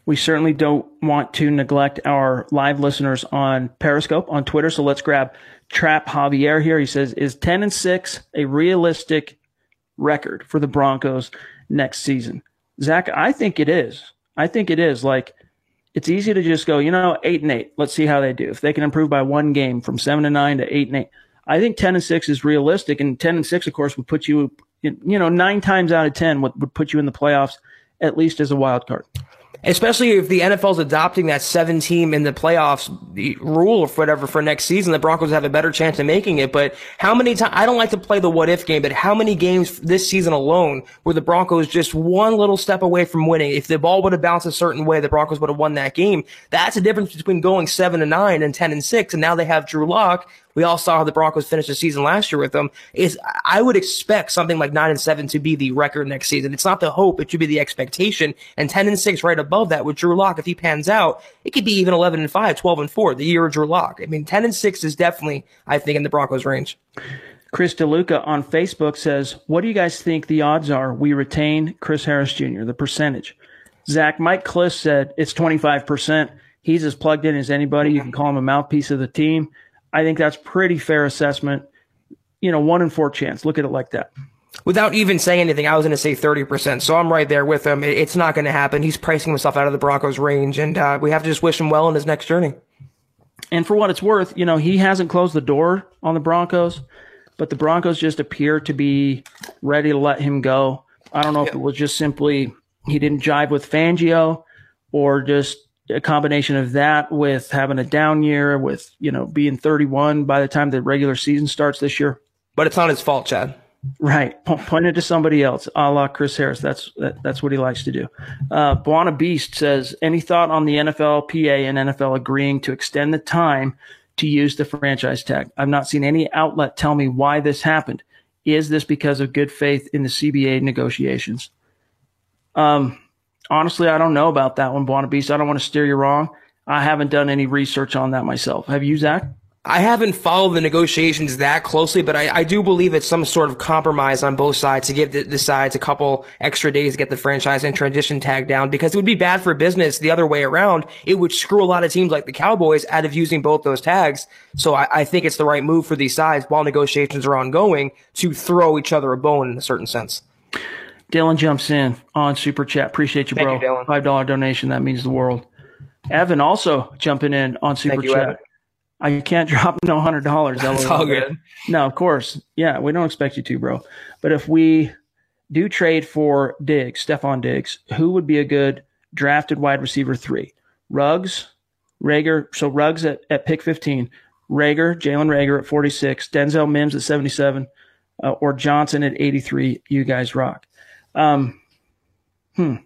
We certainly don't want to neglect our live listeners on Periscope on Twitter. So let's grab Trap Javier here. He says, "Is ten and six a realistic record for the Broncos next season?" Zach, I think it is. I think it is. Like, it's easy to just go, you know, eight and eight. Let's see how they do. If they can improve by one game from seven and nine to eight and eight, I think ten and six is realistic. And ten and six, of course, would put you, you know, nine times out of ten would, would put you in the playoffs at least as a wild card especially if the NFL is adopting that seven team in the playoffs rule or whatever for next season, the Broncos have a better chance of making it. But how many times, I don't like to play the what if game, but how many games this season alone were the Broncos just one little step away from winning? If the ball would have bounced a certain way, the Broncos would have won that game. That's the difference between going seven and nine and 10 and six. And now they have Drew Lock we all saw how the Broncos finished the season last year with them. Is I would expect something like nine and seven to be the record next season. It's not the hope; it should be the expectation. And ten and six right above that with Drew Lock. If he pans out, it could be even 11 and 5, 12 and four. The year of Drew Lock. I mean, ten and six is definitely, I think, in the Broncos range. Chris DeLuca on Facebook says, What do you guys think the odds are we retain Chris Harris Jr., the percentage? Zach, Mike Klis said it's 25%. He's as plugged in as anybody. You can call him a mouthpiece of the team. I think that's pretty fair assessment. You know, one in four chance. Look at it like that. Without even saying anything, I was going to say 30%. So I'm right there with him. It's not going to happen. He's pricing himself out of the Broncos range, and uh, we have to just wish him well in his next journey. And for what it's worth, you know, he hasn't closed the door on the Broncos, but the Broncos just appear to be ready to let him go. I don't know if it was just simply he didn't jive with Fangio or just a combination of that with having a down year, with you know being 31 by the time the regular season starts this year. But it's not his fault, Chad. Right, point it to somebody else, a la Chris Harris. That's that, that's what he likes to do. Uh, Buana Beast says, any thought on the NFLPA and NFL agreeing to extend the time to use the franchise tag? I've not seen any outlet tell me why this happened. Is this because of good faith in the CBA negotiations? Um, honestly, I don't know about that one, Buona Beast. I don't want to steer you wrong. I haven't done any research on that myself. Have you, Zach? I haven't followed the negotiations that closely, but I, I, do believe it's some sort of compromise on both sides to give the, the, sides a couple extra days to get the franchise and transition tag down because it would be bad for business the other way around. It would screw a lot of teams like the Cowboys out of using both those tags. So I, I think it's the right move for these sides while negotiations are ongoing to throw each other a bone in a certain sense. Dylan jumps in on Super Chat. Appreciate you, bro. You, Five dollar donation. That means the world. Evan also jumping in on Super Thank Chat. You, I can't drop no hundred dollars. That's all good. No, of course. Yeah, we don't expect you to, bro. But if we do trade for Diggs, Stefon Diggs, who would be a good drafted wide receiver three? Ruggs, Reagor. So Ruggs at, at pick 15, Reagor, Jalen Reagor at 46, Denzel Mims at 77, uh, or Johnson at 83. You guys rock. Um, hmm.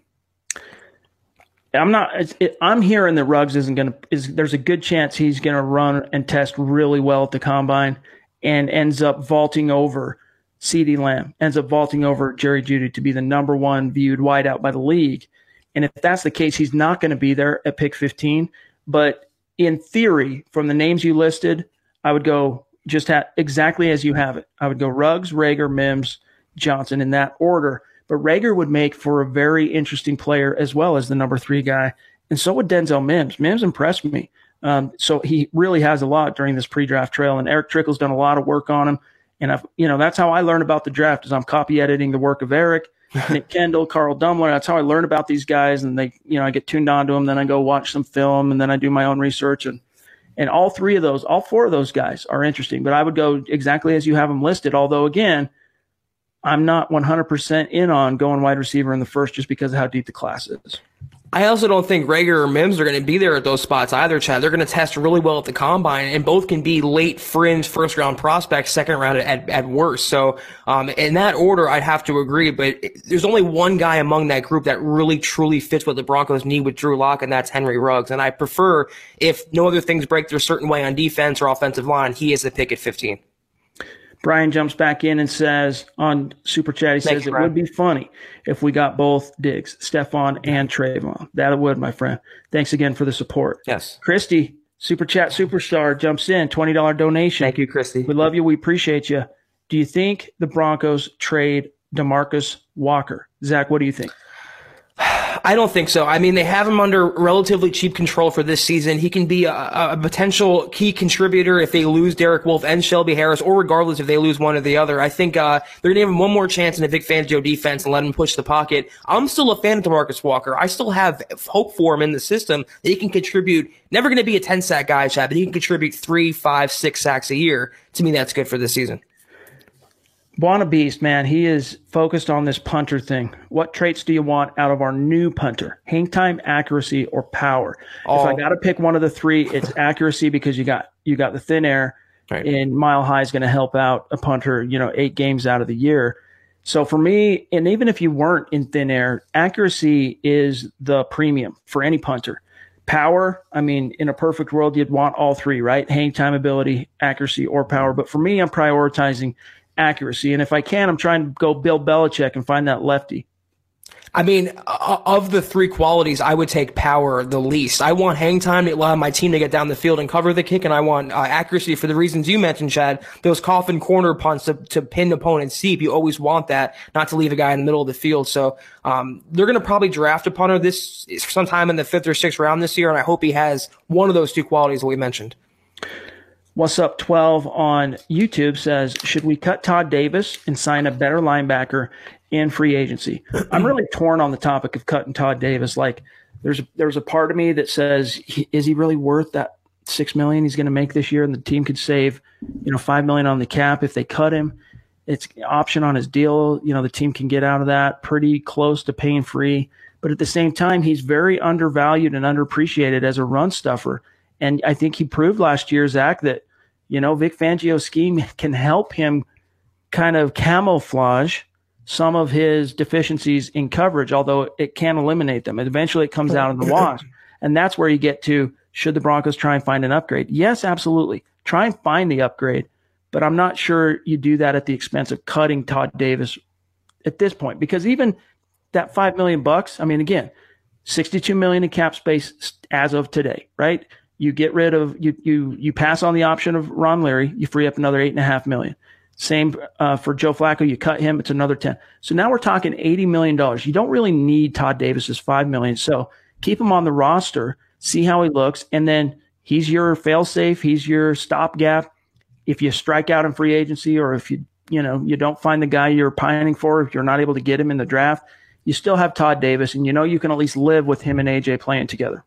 I'm not. It, I'm hearing that Ruggs isn't going to. Is there's a good chance he's going to run and test really well at the combine, and ends up vaulting over CeeDee Lamb, ends up vaulting over Jerry Jeudy to be the number one viewed wideout by the league. And if that's the case, he's not going to be there at pick 15. But in theory, from the names you listed, I would go just exactly as you have it. I would go Ruggs, Reagor, Mims, Johnson in that order. But Reagor would make for a very interesting player as well as the number three guy. And so would Denzel Mims. Mims impressed me. Um, so he really has a lot during this pre-draft trail. And Erick Trickel's done a lot of work on him. And I've, you know, that's how I learn about the draft is I'm copy editing the work of Eric, Nick Kendall, Carl Dummler. That's how I learn about these guys. And they, you know, I get tuned on to them. Then I go watch some film and then I do my own research. And, and all three of those, all four of those guys are interesting, but I would go exactly as you have them listed. Although again, I'm not 100% in on going wide receiver in the first just because of how deep the class is. I also don't think Reagor or Mims are going to be there at those spots either, Chad. They're going to test really well at the combine, and both can be late fringe first round prospects, second round at, at worst. So, um, in that order, I'd have to agree, but there's only one guy among that group that really truly fits what the Broncos need with Drew Lock, and that's Henry Ruggs. And I prefer, if no other things break their certain way on defense or offensive line, he is the pick at 15. Brian jumps back in and says on Super Chat, he Thanks, says, Brian. it would be funny if we got both Diggs, Stefon, and Trevon. That would, my friend. Thanks again for the support. Yes. Christy, Super Chat Superstar, jumps in, $20 donation. Thank you, Christy. We love you. We appreciate you. Do you think the Broncos trade Demarcus Walker? Zach, what do you think? I don't think so. I mean, they have him under relatively cheap control for this season. He can be a, a potential key contributor if they lose Derek Wolfe and Shelby Harris, or regardless if they lose one or the other. I think uh, they're going to give him one more chance in the Vic Fangio defense and let him push the pocket. I'm still a fan of Demarcus Walker. I still have hope for him in the system that he can contribute. Never going to be a 10 sack guy, Chad, but he can contribute three, five, six sacks a year. To me, that's good for this season. Buona Beast, man, he is focused on this punter thing. What traits do you want out of our new punter? Hang time, accuracy, or power? Oh. If I oh. got to pick one of the three, it's accuracy because you got you got the thin air, right. and Mile High is going to help out a punter. You know, eight games out of the year. So for me, and even if you weren't in thin air, accuracy is the premium for any punter. Power, I mean, in a perfect world, you'd want all three, right? Hang time ability, accuracy, or power. But for me, I'm prioritizing accuracy. And if I can, I'm trying to go Bill Belichick and find that lefty. I mean, of the three qualities, I would take power the least. I want hang time to allow my team to get down the field and cover the kick, and I want uh, accuracy for the reasons you mentioned, Chad. Those coffin corner punts to, to pin opponents deep. You always want that, not to leave a guy in the middle of the field. So um, they're going to probably draft a punter this sometime in the fifth or sixth round this year, and I hope he has one of those two qualities that we mentioned. What's Up 12 on YouTube says, should we cut Todd Davis and sign a better linebacker in free agency? I'm really torn on the topic of cutting Todd Davis. Like, there's there's a part of me that says, is he really worth that six million he's going to make this year? And the team could save, you know, five million on the cap if they cut him. It's option on his deal. You know, the team can get out of that pretty close to paying free. But at the same time, he's very undervalued and underappreciated as a run stuffer. And I think he proved last year, Zach, that you know, Vic Fangio's scheme can help him kind of camouflage some of his deficiencies in coverage, although it can eliminate them. And eventually it comes out in the wash. And that's where you get to should the Broncos try and find an upgrade? Yes, absolutely. Try and find the upgrade, but I'm not sure you do that at the expense of cutting Todd Davis at this point because even that 5 million bucks, I mean again, 62 million in cap space as of today, right? You get rid of you you you pass on the option of Ron Leary, you free up another eight and a half million. Same uh, for Joe Flacco. You cut him, it's another 10. So now we're talking $80 million. You don't really need Todd Davis's 5 million. So keep him on the roster, see how he looks, and then he's your fail safe. He's your stopgap. If you strike out in free agency or if you, you know, you don't find the guy you're pining for, if you're not able to get him in the draft, you still have Todd Davis and you know you can at least live with him and AJ playing together.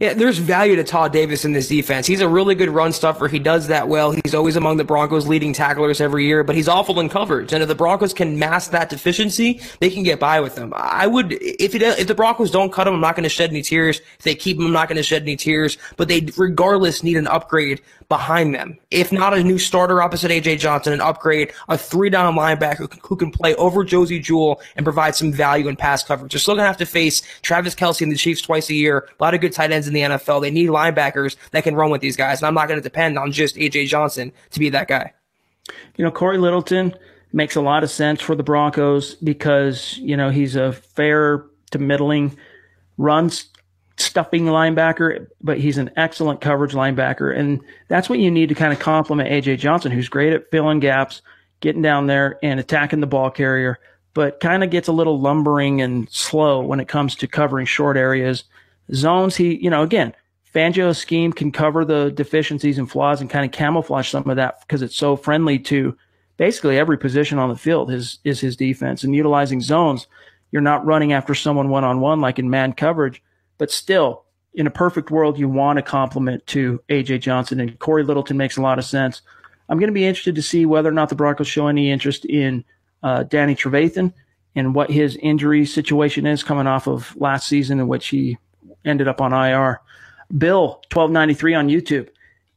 Yeah, there's value to Todd Davis in this defense. He's a really good run stuffer. He does that well. He's always among the Broncos' leading tacklers every year, but he's awful in coverage. And if the Broncos can mask that deficiency, they can get by with him. I would, if it, if the Broncos don't cut him, I'm not going to shed any tears. If they keep him, I'm not going to shed any tears. But they, regardless, need an upgrade behind them. If not a new starter opposite AJ Johnson, an upgrade, a three down linebacker who can play over Josey Jewell and provide some value in pass coverage. They're still going to have to face Travis Kelce and the Chiefs twice a year. A lot of good tight ends in the NFL. They need linebackers that can run with these guys. And I'm not going to depend on just AJ Johnson to be that guy. You know, Cory Littleton makes a lot of sense for the Broncos because, you know, he's a fair to middling runs stuffing linebacker, but he's an excellent coverage linebacker. And that's what you need to kind of complement AJ Johnson, who's great at filling gaps, getting down there and attacking the ball carrier, but kind of gets a little lumbering and slow when it comes to covering short areas. Zones, he, you know, again, Fangio's scheme can cover the deficiencies and flaws and kind of camouflage some of that because it's so friendly to basically every position on the field is, is his defense and utilizing zones. You're not running after someone one on one like in man coverage but still, in a perfect world, you want a compliment to AJ Johnson and Cory Littleton makes a lot of sense. I'm going to be interested to see whether or not the Broncos show any interest in uh, Danny Trevathan and what his injury situation is coming off of last season in which he ended up on IR. Bill, 1293 on YouTube.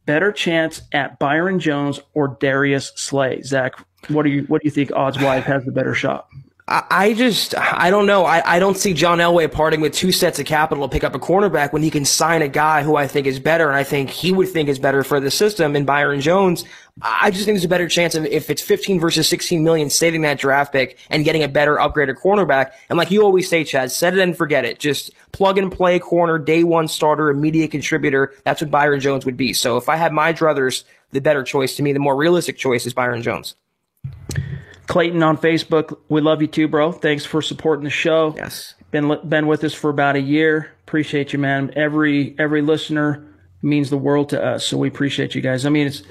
Better chance at Byron Jones or Darius Slay. Zach, what do you what do you think odds wise has the better shot? I just, I don't know. I, I don't see John Elway parting with two sets of capital to pick up a cornerback when he can sign a guy who I think is better and I think he would think is better for the system in Byron Jones. I just think there's a better chance of if it's 15 versus 16 million saving that draft pick and getting a better upgraded cornerback. And like you always say, Chad, set it and forget it. Just plug and play corner, day one starter, immediate contributor. That's what Byron Jones would be. So if I had my druthers, the better choice to me, the more realistic choice is Byron Jones. Clayton on Facebook, we love you too, bro. Thanks for supporting the show. Yes, been been with us for about a year. Appreciate you, man. Every every listener means the world to us, so we appreciate you guys. I mean, it's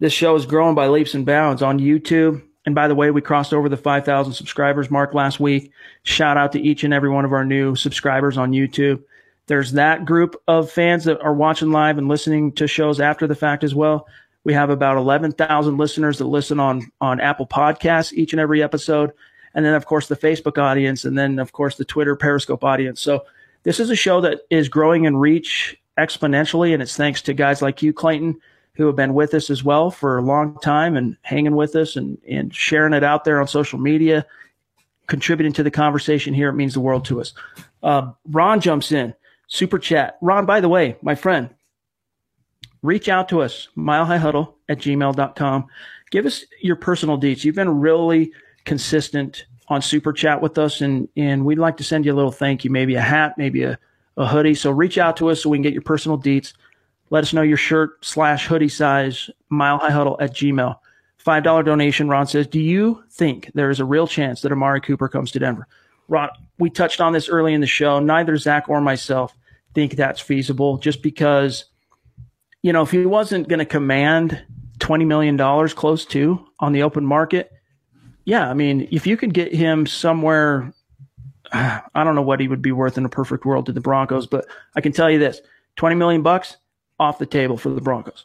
this show is growing by leaps and bounds on YouTube. And by the way, we crossed over the 5,000 subscribers mark last week. Shout out to each and every one of our new subscribers on YouTube. There's that group of fans that are watching live and listening to shows after the fact as well. We have about 11,000 listeners that listen on, on Apple Podcasts each and every episode. And then, of course, the Facebook audience, and then, of course, the Twitter Periscope audience. So this is a show that is growing in reach exponentially. And it's thanks to guys like you, Clayton, who have been with us as well for a long time and hanging with us and, and sharing it out there on social media, contributing to the conversation here. It means the world to us. Uh, Ron jumps in, super chat. Ron, by the way, my friend, reach out to us, milehighhuddle at gmail.com. Give us your personal deets. You've been really consistent on Super Chat with us, and, and we'd like to send you a little thank you, maybe a hat, maybe a, a hoodie. So reach out to us so we can get your personal deets. Let us know your shirt slash hoodie size, milehighhuddle at gmail. $5 donation, Ron says, do you think there is a real chance that Amari Cooper comes to Denver? Ron, we touched on this early in the show. Neither Zach or myself think that's feasible just because – you know, if he wasn't going to command $20 million close to on the open market, yeah, I mean, if you could get him somewhere, I don't know what he would be worth in a perfect world to the Broncos, but I can tell you this 20 million bucks off the table for the Broncos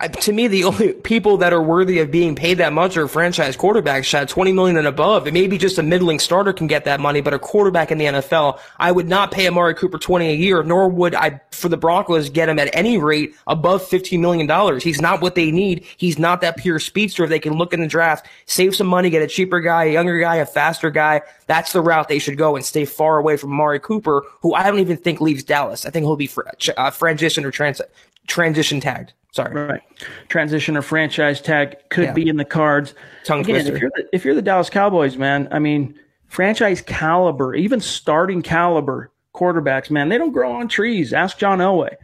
to me, the only people that are worthy of being paid that much are franchise quarterbacks, Shot 20 million and above. And maybe just a middling starter can get that money, but a quarterback in the NFL, I would not pay Amari Cooper 20 a year, nor would I, for the Broncos, get him at any rate above $15 million. He's not what they need. He's not that pure speedster. If they can look in the draft, save some money, get a cheaper guy, a younger guy, a faster guy, that's the route they should go and stay far away from Amari Cooper, who I don't even think leaves Dallas. I think he'll be fr- uh, transition or trans- transition tagged. Sorry. Right. Transition or franchise tag could yeah. be in the cards. Tongue Again, twister. If you're, the, if you're the Dallas Cowboys, man, I mean, franchise caliber, even starting caliber quarterbacks, man, they don't grow on trees. Ask John Elway.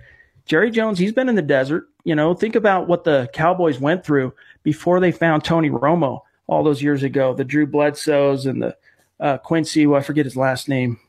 Jerry Jones, he's been in the desert. You know, think about what the Cowboys went through before they found Tony Romo all those years ago. The Drew Bledsoes and the uh, Quincy, well, I forget his last name.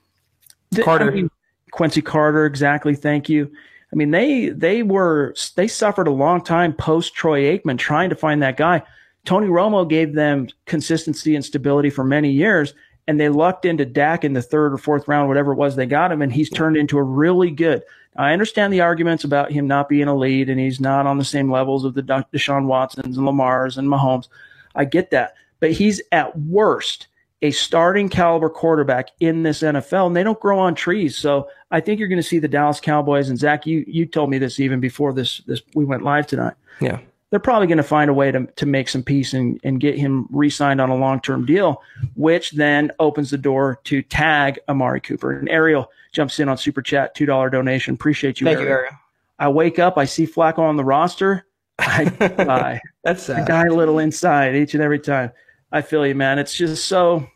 Carter. I mean, Quincy Carter, exactly. Thank you. I mean, they they were they suffered a long time post Troy Aikman trying to find that guy. Tony Romo gave them consistency and stability for many years, and they lucked into Dak in the third or fourth round, whatever it was they got him, and he's turned into a really good. I understand the arguments about him not being a lead and he's not on the same levels of the Deshaun Watsons and Lamars and Mahomes. I get that, but he's at worst a starting caliber quarterback in this NFL, and they don't grow on trees. So I think you're going to see the Dallas Cowboys. And Zach, you you told me this even before this this we went live tonight. Yeah they're probably going to find a way to, to make some peace and, and get him re-signed on a long-term deal, which then opens the door to tag Amari Cooper. And Ariel jumps in on super chat, $2 donation. Appreciate you. Thank Ariel. you, Ariel. I wake up, I see Flacco on the roster. I die. That's sad. I die a little inside each and every time. I feel you, man. It's just so,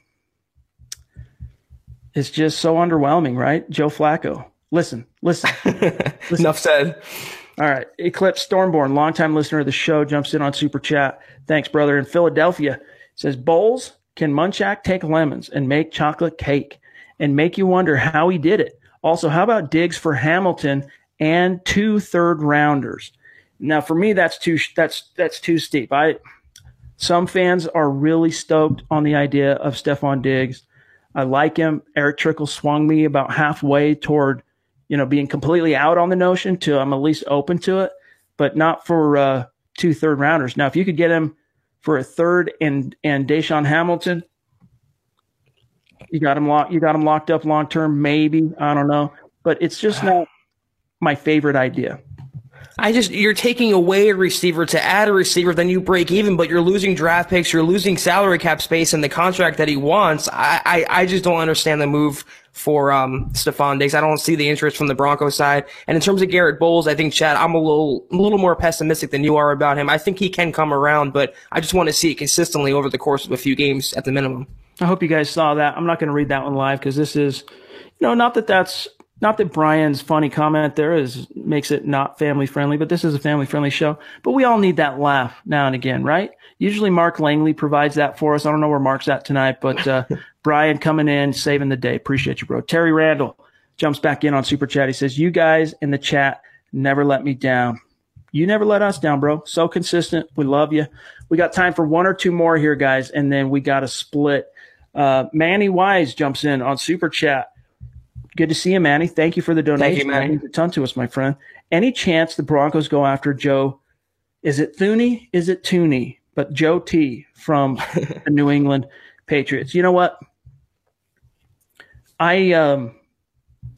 it's just so underwhelming, right? Joe Flacco. Listen, listen. listen. Enough said. All right. Eclipse Stormborn, longtime listener of the show, jumps in on Super Chat. Thanks, brother. In Philadelphia, says Bolles can Munchak take lemons and make chocolate cake and make you wonder how he did it. Also, how about Diggs for Hamilton and two third rounders? Now, for me, that's too that's that's too steep. I some fans are really stoked on the idea of Stefon Diggs. I like him. Erick Trickel swung me about halfway toward you know, being completely out on the notion to I'm at least open to it, but not for uh, two third rounders. Now, if you could get him for a third and and DaeSean Hamilton, you got him locked. You got him locked up long term. Maybe I don't know, but it's just not my favorite idea. I just you're taking away a receiver to add a receiver, then you break even, but you're losing draft picks, you're losing salary cap space and the contract that he wants. I, I, I just don't understand the move for um Stefon Diggs. I don't see the interest from the Broncos side. And in terms of Garett Bolles, I think Chad, I'm a little a little more pessimistic than you are about him. I think he can come around, but I just want to see it consistently over the course of a few games at the minimum. I hope you guys saw that. I'm not going to read that one live because this is, you know, not that that's not that Brian's funny comment there is makes it not family friendly, but this is a family friendly show. But we all need that laugh now and again, right? Usually Mark Langley provides that for us. I don't know where Mark's at tonight, but uh, Brian coming in, saving the day. Appreciate you, bro. Terry Randall jumps back in on Super Chat. He says, You guys in the chat never let me down. You never let us down, bro. So consistent. We love you. We got time for one or two more here, guys, and then we got to split. Uh, Manny Wise jumps in on Super Chat. Good to see you, Manny. Thank you for the donation. Thank you, Manny. It means a ton to us, my friend. Any chance the Broncos go after Joe? Is it Thuney? Is it Tooney? But Joe T from the New England Patriots. You know what? I um,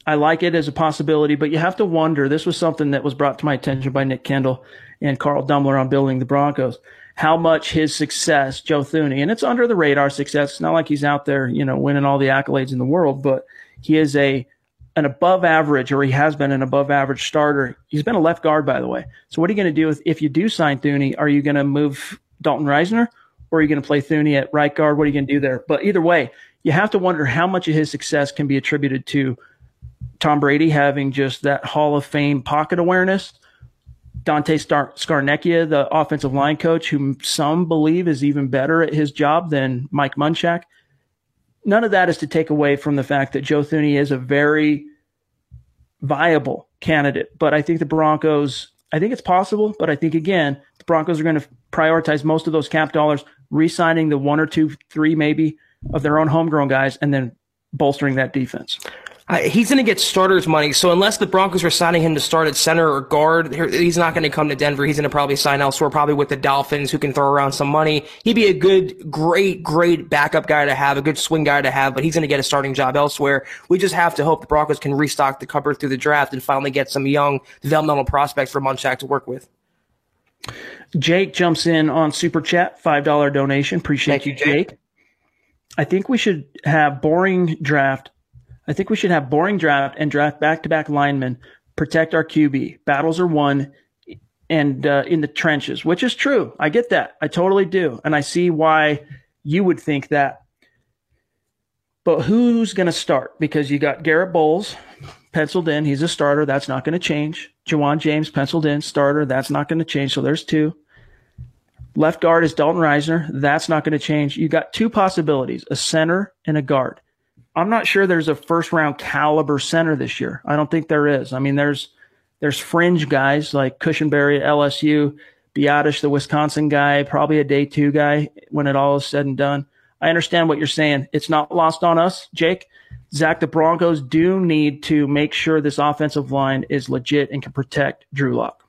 I like it as a possibility, but you have to wonder. This was something that was brought to my attention by Nick Kendall and Carl Dummler on building the Broncos. How much his success, Joe Thuney, and it's under the radar success. It's not like he's out there, you know, winning all the accolades in the world, but he is a an above average, or he has been an above average starter. He's been a left guard, by the way. So what are you going to do if, if you do sign Thuney? Are you going to move Dalton Risner, or are you going to play Thuney at right guard? What are you going to do there? But either way, you have to wonder how much of his success can be attributed to Tom Brady having just that Hall of Fame pocket awareness. Dante Star- Scarnecchia, the offensive line coach, whom some believe is even better at his job than Mike Munchak none of that is to take away from the fact that Joe Thuney is a very viable candidate. But I think the Broncos, I think it's possible, but I think again, the Broncos are going to prioritize most of those cap dollars, re-signing the one or two, three maybe of their own homegrown guys, and then bolstering that defense he's going to get starters money. So unless the Broncos are signing him to start at center or guard, he's not going to come to Denver. He's going to probably sign elsewhere, probably with the Dolphins, who can throw around some money. He'd be a good, great, great backup guy to have, a good swing guy to have, but he's going to get a starting job elsewhere. We just have to hope the Broncos can restock the cupboard through the draft and finally get some young developmental prospects for Munchak to work with. Jake jumps in on Super Chat, $5 donation. Appreciate Thank you, Jake. Jake. I think we should have boring draft I think we should have boring draft and draft back to back linemen, protect our QB. Battles are won and uh, in the trenches, which is true. I get that. I totally do. And I see why you would think that. But who's going to start? Because you got Garett Bolles penciled in. He's a starter. That's not going to change. Ja'Wuan James penciled in, starter. That's not going to change. So there's two. Left guard is Dalton Risner. That's not going to change. You got two possibilities, a center and a guard. I'm not sure there's a first round caliber center this year. I don't think there is. I mean, there's there's fringe guys like Cushenberry at LSU, Biadasz, the Wisconsin guy, probably a day two guy when it all is said and done. I understand what you're saying. It's not lost on us, Jake. Zach, the Broncos do need to make sure this offensive line is legit and can protect Drew Lock.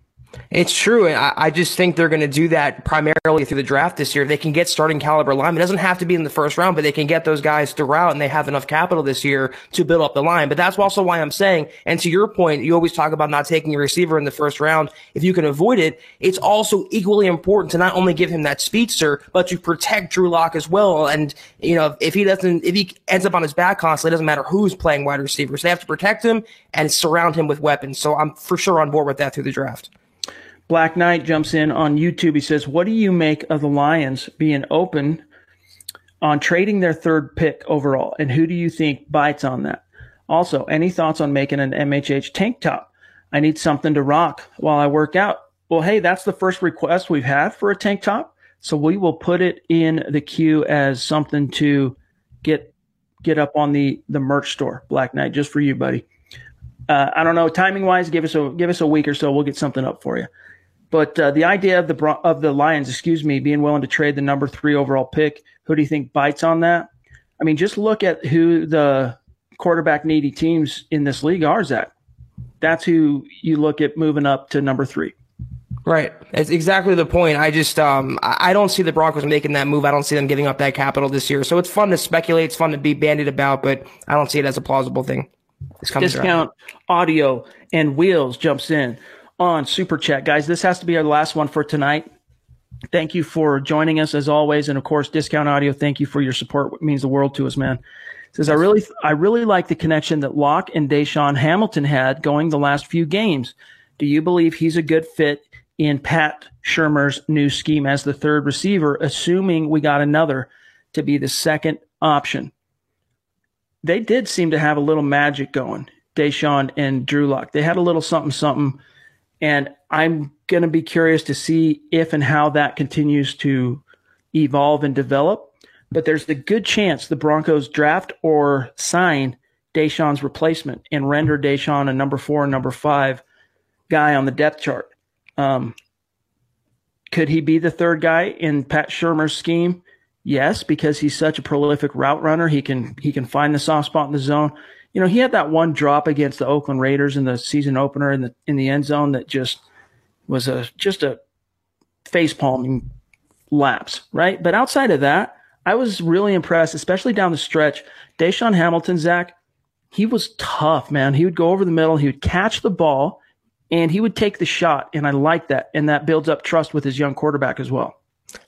It's true. And I, I just think they're going to do that primarily through the draft this year. They can get starting caliber line, It doesn't have to be in the first round, but they can get those guys throughout and they have enough capital this year to build up the line. But that's also why I'm saying, and to your point, you always talk about not taking a receiver in the first round. If you can avoid it, it's also equally important to not only give him that speedster, but to protect Drew Lock as well. And, you know, if he doesn't, if he ends up on his back constantly, it doesn't matter who's playing wide receivers. They have to protect him and surround him with weapons. So I'm for sure on board with that through the draft. Black Knight jumps in on YouTube. He says, What do you make of the Lions being open on trading their third pick overall? And who do you think bites on that? Also, any thoughts on making an MHH tank top? I need something to rock while I work out. Well, hey, that's the first request we've had for a tank top. So we will put it in the queue as something to get get up on the the merch store, Black Knight, just for you, buddy. Uh, I don't know timing wise. Give us a give us a week or so. We'll get something up for you. But uh, the idea of the of the Lions, excuse me, being willing to trade the number three overall pick, who do you think bites on that? I mean, just look at who the quarterback needy teams in this league are. Zach, that's who you look at moving up to number three. Right. That's exactly the point. I just um I don't see the Broncos making that move. I don't see them giving up that capital this year. So it's fun to speculate. It's fun to be bandied about, but I don't see it as a plausible thing. Discount audio and wheels jumps in on Super Chat. Guys, this has to be our last one for tonight. Thank you for joining us as always. And of course, Discount Audio, thank you for your support. It means the world to us, man. It says, I really, I really like the connection that Lock and DaeSean Hamilton had going the last few games. Do you believe he's a good fit in Pat Shurmur's new scheme as the third receiver, assuming we got another to be the second option? They did seem to have a little magic going, DaeSean and Drew Lock. They had a little something, something and I'm going to be curious to see if and how that continues to evolve and develop. But there's a good chance the Broncos draft or sign DaeSean's replacement and render DaeSean a number four and number five guy on the depth chart. Um, could he be the third guy in Pat Shurmur's scheme? Yes, because he's such a prolific route runner. He can he can find the soft spot in the zone you know, he had that one drop against the Oakland Raiders in the season opener in the in the end zone that just was a just a face palming lapse, right? But outside of that, I was really impressed, especially down the stretch. DaeSean Hamilton, Zach, he was tough, man. He would go over the middle, he would catch the ball, and he would take the shot. And I like that. And that builds up trust with his young quarterback as well.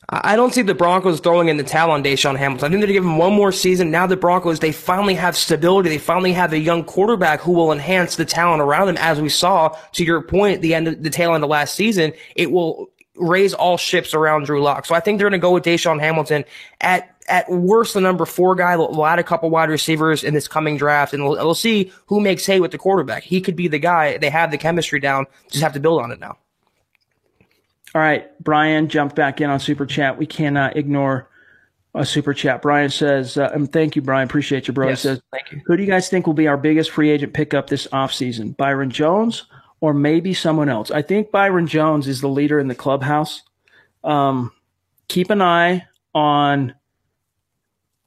I don't see the Broncos throwing in the towel on DaeSean Hamilton. I think they're to give him one more season. Now the Broncos, they finally have stability. They finally have a young quarterback who will enhance the talent around them. As we saw, to your point, the end of the tail end of last season, it will raise all ships around Drew Lock. So I think they're going to go with DaeSean Hamilton at at worst the number four guy. They'll add a couple wide receivers in this coming draft, and we'll, we'll see who makes hay with the quarterback. He could be the guy. They have the chemistry down. Just have to build on it now. All right, Brian jumped back in on super chat. We cannot ignore a super chat. Brian says, uh, um, "Thank you, Brian. Appreciate you, bro." Yes, he says, "Thank you." Who do you guys think will be our biggest free agent pickup this offseason? Byron Jones or maybe someone else? I think Byron Jones is the leader in the clubhouse. Um, keep an eye on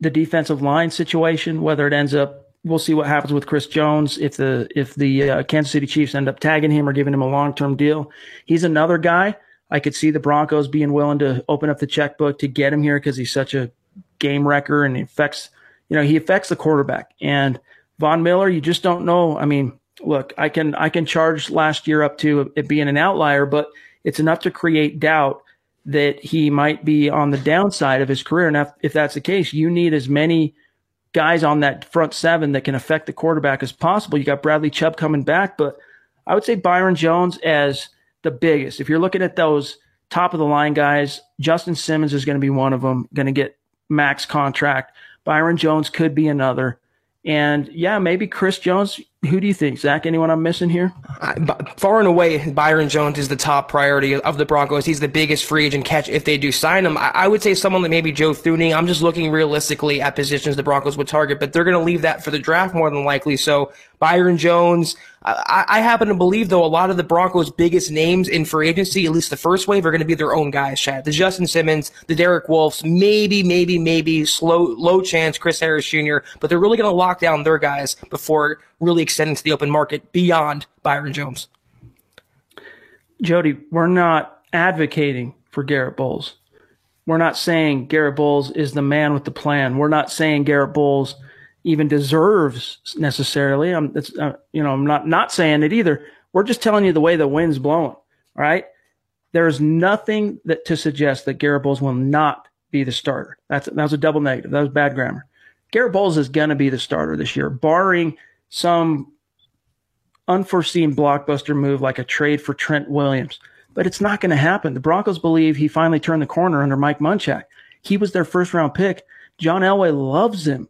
the defensive line situation, whether it ends up. We'll see what happens with Chris Jones if the if the uh, Kansas City Chiefs end up tagging him or giving him a long term deal. He's another guy I could see the Broncos being willing to open up the checkbook to get him here because he's such a game wrecker and he affects, you know, he affects the quarterback. And Von Miller, you just don't know. I mean, look, I can I can charge last year up to it being an outlier, but it's enough to create doubt that he might be on the downside of his career. And if, if that's the case, you need as many guys on that front seven that can affect the quarterback as possible. You got Bradley Chubb coming back, but I would say Byron Jones as the biggest. If you're looking at those top of the line guys, Justin Simmons is going to be one of them, going to get max contract. Byron Jones could be another. And yeah, maybe Chris Jones. Who do you think, Zach? Anyone I'm missing here? far and away, Byron Jones is the top priority of the Broncos. He's the biggest free agent catch if they do sign him. I, would say someone like maybe Joe Thuney. I'm just looking realistically at positions the Broncos would target, but they're going to leave that for the draft more than likely. So Byron Jones. I, I, happen to believe, though, a lot of the Broncos' biggest names in free agency, at least the first wave, are going to be their own guys, Chad. The Justin Simmons, the Derek Wolfes, maybe, maybe, maybe slow, low chance Chris Harris Jr., but they're really going to lock down their guys before really extending to the open market beyond Byron Jones. Jody, we're not advocating for Garett Bolles. We're not saying Garett Bolles is the man with the plan. We're not saying Garett Bolles even deserves necessarily. I'm, uh, you know, I'm not not saying it either. We're just telling you the way the wind's blowing. Right? There's nothing that to suggest that Garett Bolles will not be the starter. That's that was a double negative. That was bad grammar. Garett Bolles is going to be the starter this year, barring some unforeseen blockbuster move like a trade for Trent Williams. But it's not going to happen. The Broncos believe he finally turned the corner under Mike Munchak. He was their first round pick. John Elway loves him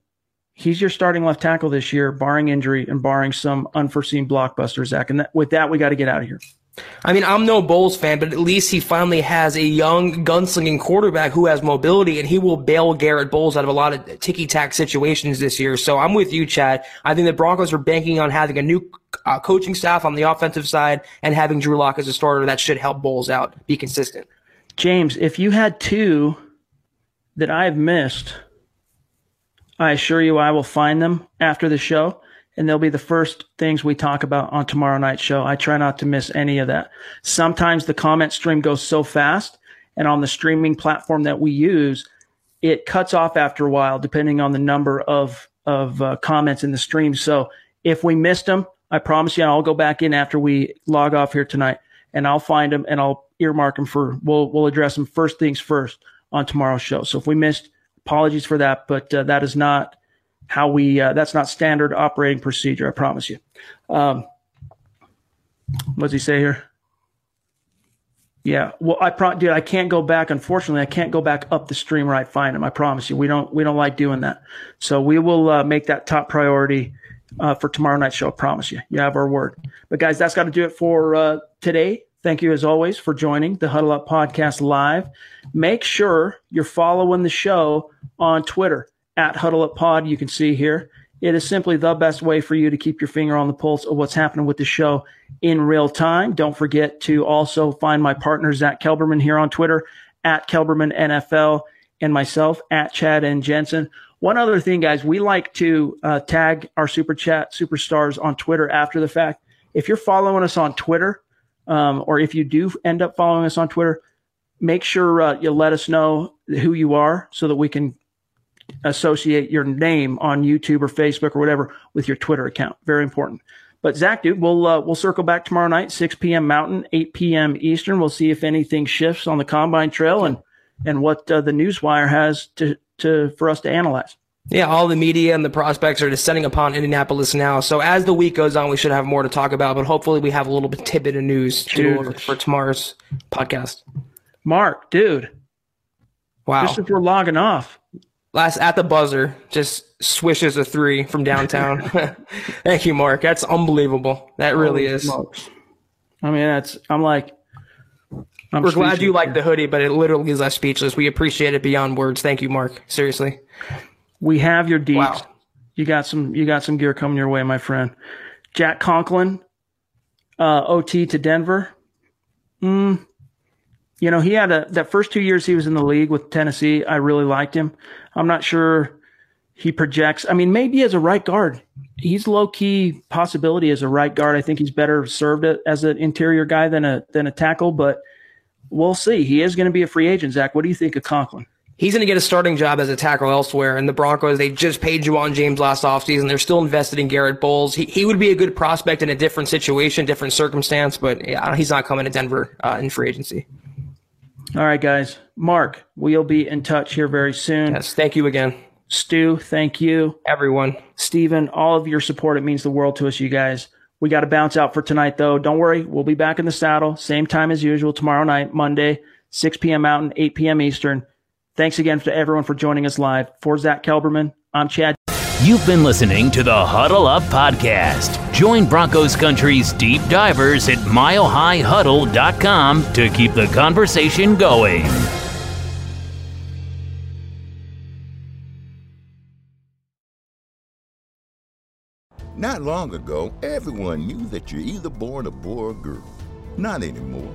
he's your starting left tackle this year, barring injury and barring some unforeseen blockbuster, Zach. And that, with that, we got to get out of here. I mean, I'm no Bolles fan, but at least he finally has a young gunslinging quarterback who has mobility and he will bail Garett Bolles out of a lot of ticky tack situations this year. So I'm with you, Chad. I think the Broncos are banking on having a new uh, coaching staff on the offensive side and having Drew Lock as a starter. That should help Bolles out, be consistent. James, if you had two that I've missed, I assure you I will find them after the show and they'll be the first things we talk about on tomorrow night's show. I try not to miss any of that. Sometimes the comment stream goes so fast and on the streaming platform that we use, it cuts off after a while depending on the number of of uh, comments in the stream. So if we missed them, I promise you I'll go back in after we log off here tonight and I'll find them and I'll earmark them for we'll we'll address them first things first on tomorrow's show. So if we missed Apologies for that, but uh, that is not how we. Uh, that's not standard operating procedure. I promise you. Um, what does he say here? Yeah. Well, I pro- dude, I can't go back. Unfortunately, I can't go back up the stream where I find him. I promise you, we don't we don't like doing that. So we will uh, make that top priority uh, for tomorrow night's show. I promise you. You have our word. But guys, that's got to do it for uh, today. Thank you as always for joining the Huddle Up Podcast live. Make sure you're following the show on Twitter at Huddle Up Pod. You can see here. It is simply the best way for you to keep your finger on the pulse of what's happening with the show in real time. Don't forget to also find my partner, Zach Kelberman, here on Twitter at Kelberman NFL and myself at Chad and Jensen. One other thing, guys, we like to uh, tag our super chat superstars on Twitter after the fact. If you're following us on Twitter, um, or if you do end up following us on Twitter, make sure uh, you let us know who you are so that we can associate your name on YouTube or Facebook or whatever with your Twitter account. Very important. But Zach, dude, we'll uh, we'll circle back tomorrow night, 6 p.m. Mountain, 8 p.m. Eastern. We'll see if anything shifts on the Combine Trail and and what uh, the Newswire has to to for us to analyze. Yeah, all the media and the prospects are descending upon Indianapolis now. So as the week goes on, we should have more to talk about, but hopefully we have a little bit tidbit of news to for tomorrow's podcast. Mark, dude. Wow. Just as we're logging off. Last at the buzzer, just swishes a three from downtown. Thank you, Mark. That's unbelievable. That really is. Smokes. I mean, that's I'm like I'm We're glad you like the hoodie, but it literally is us speechless. We appreciate it beyond words. Thank you, Mark. Seriously. We have your deeds. Wow. You got some. You got some gear coming your way, my friend. Jack Conklin, uh, OT to Denver. Mm, you know, he had a that first two years he was in the league with Tennessee. I really liked him. I'm not sure he projects. I mean, maybe as a right guard, he's low key possibility as a right guard. I think he's better served as an interior guy than a than a tackle, but we'll see. He is going to be a free agent. Zach, what do you think of Conklin? He's going to get a starting job as a tackle elsewhere. And the Broncos, they just paid Ja'Wuan James last offseason. They're still invested in Garett Bolles. He, he would be a good prospect in a different situation, different circumstance, but yeah, he's not coming to Denver uh, in free agency. All right, guys. Mark, we'll be in touch here very soon. Yes, thank you again. Stu, thank you. Everyone. Stephen, all of your support. It means the world to us, you guys. We got to bounce out for tonight, though. Don't worry. We'll be back in the saddle, same time as usual, tomorrow night, Monday, 6 p.m. Mountain, 8 p.m. Eastern. Thanks again to everyone for joining us live. For Zach Kelberman, I'm Chad. You've been listening to the Huddle Up Podcast. Join Broncos Country's deep divers at milehighhuddle.com to keep the conversation going. Not long ago, everyone knew that you're either born a boy or a girl. Not anymore.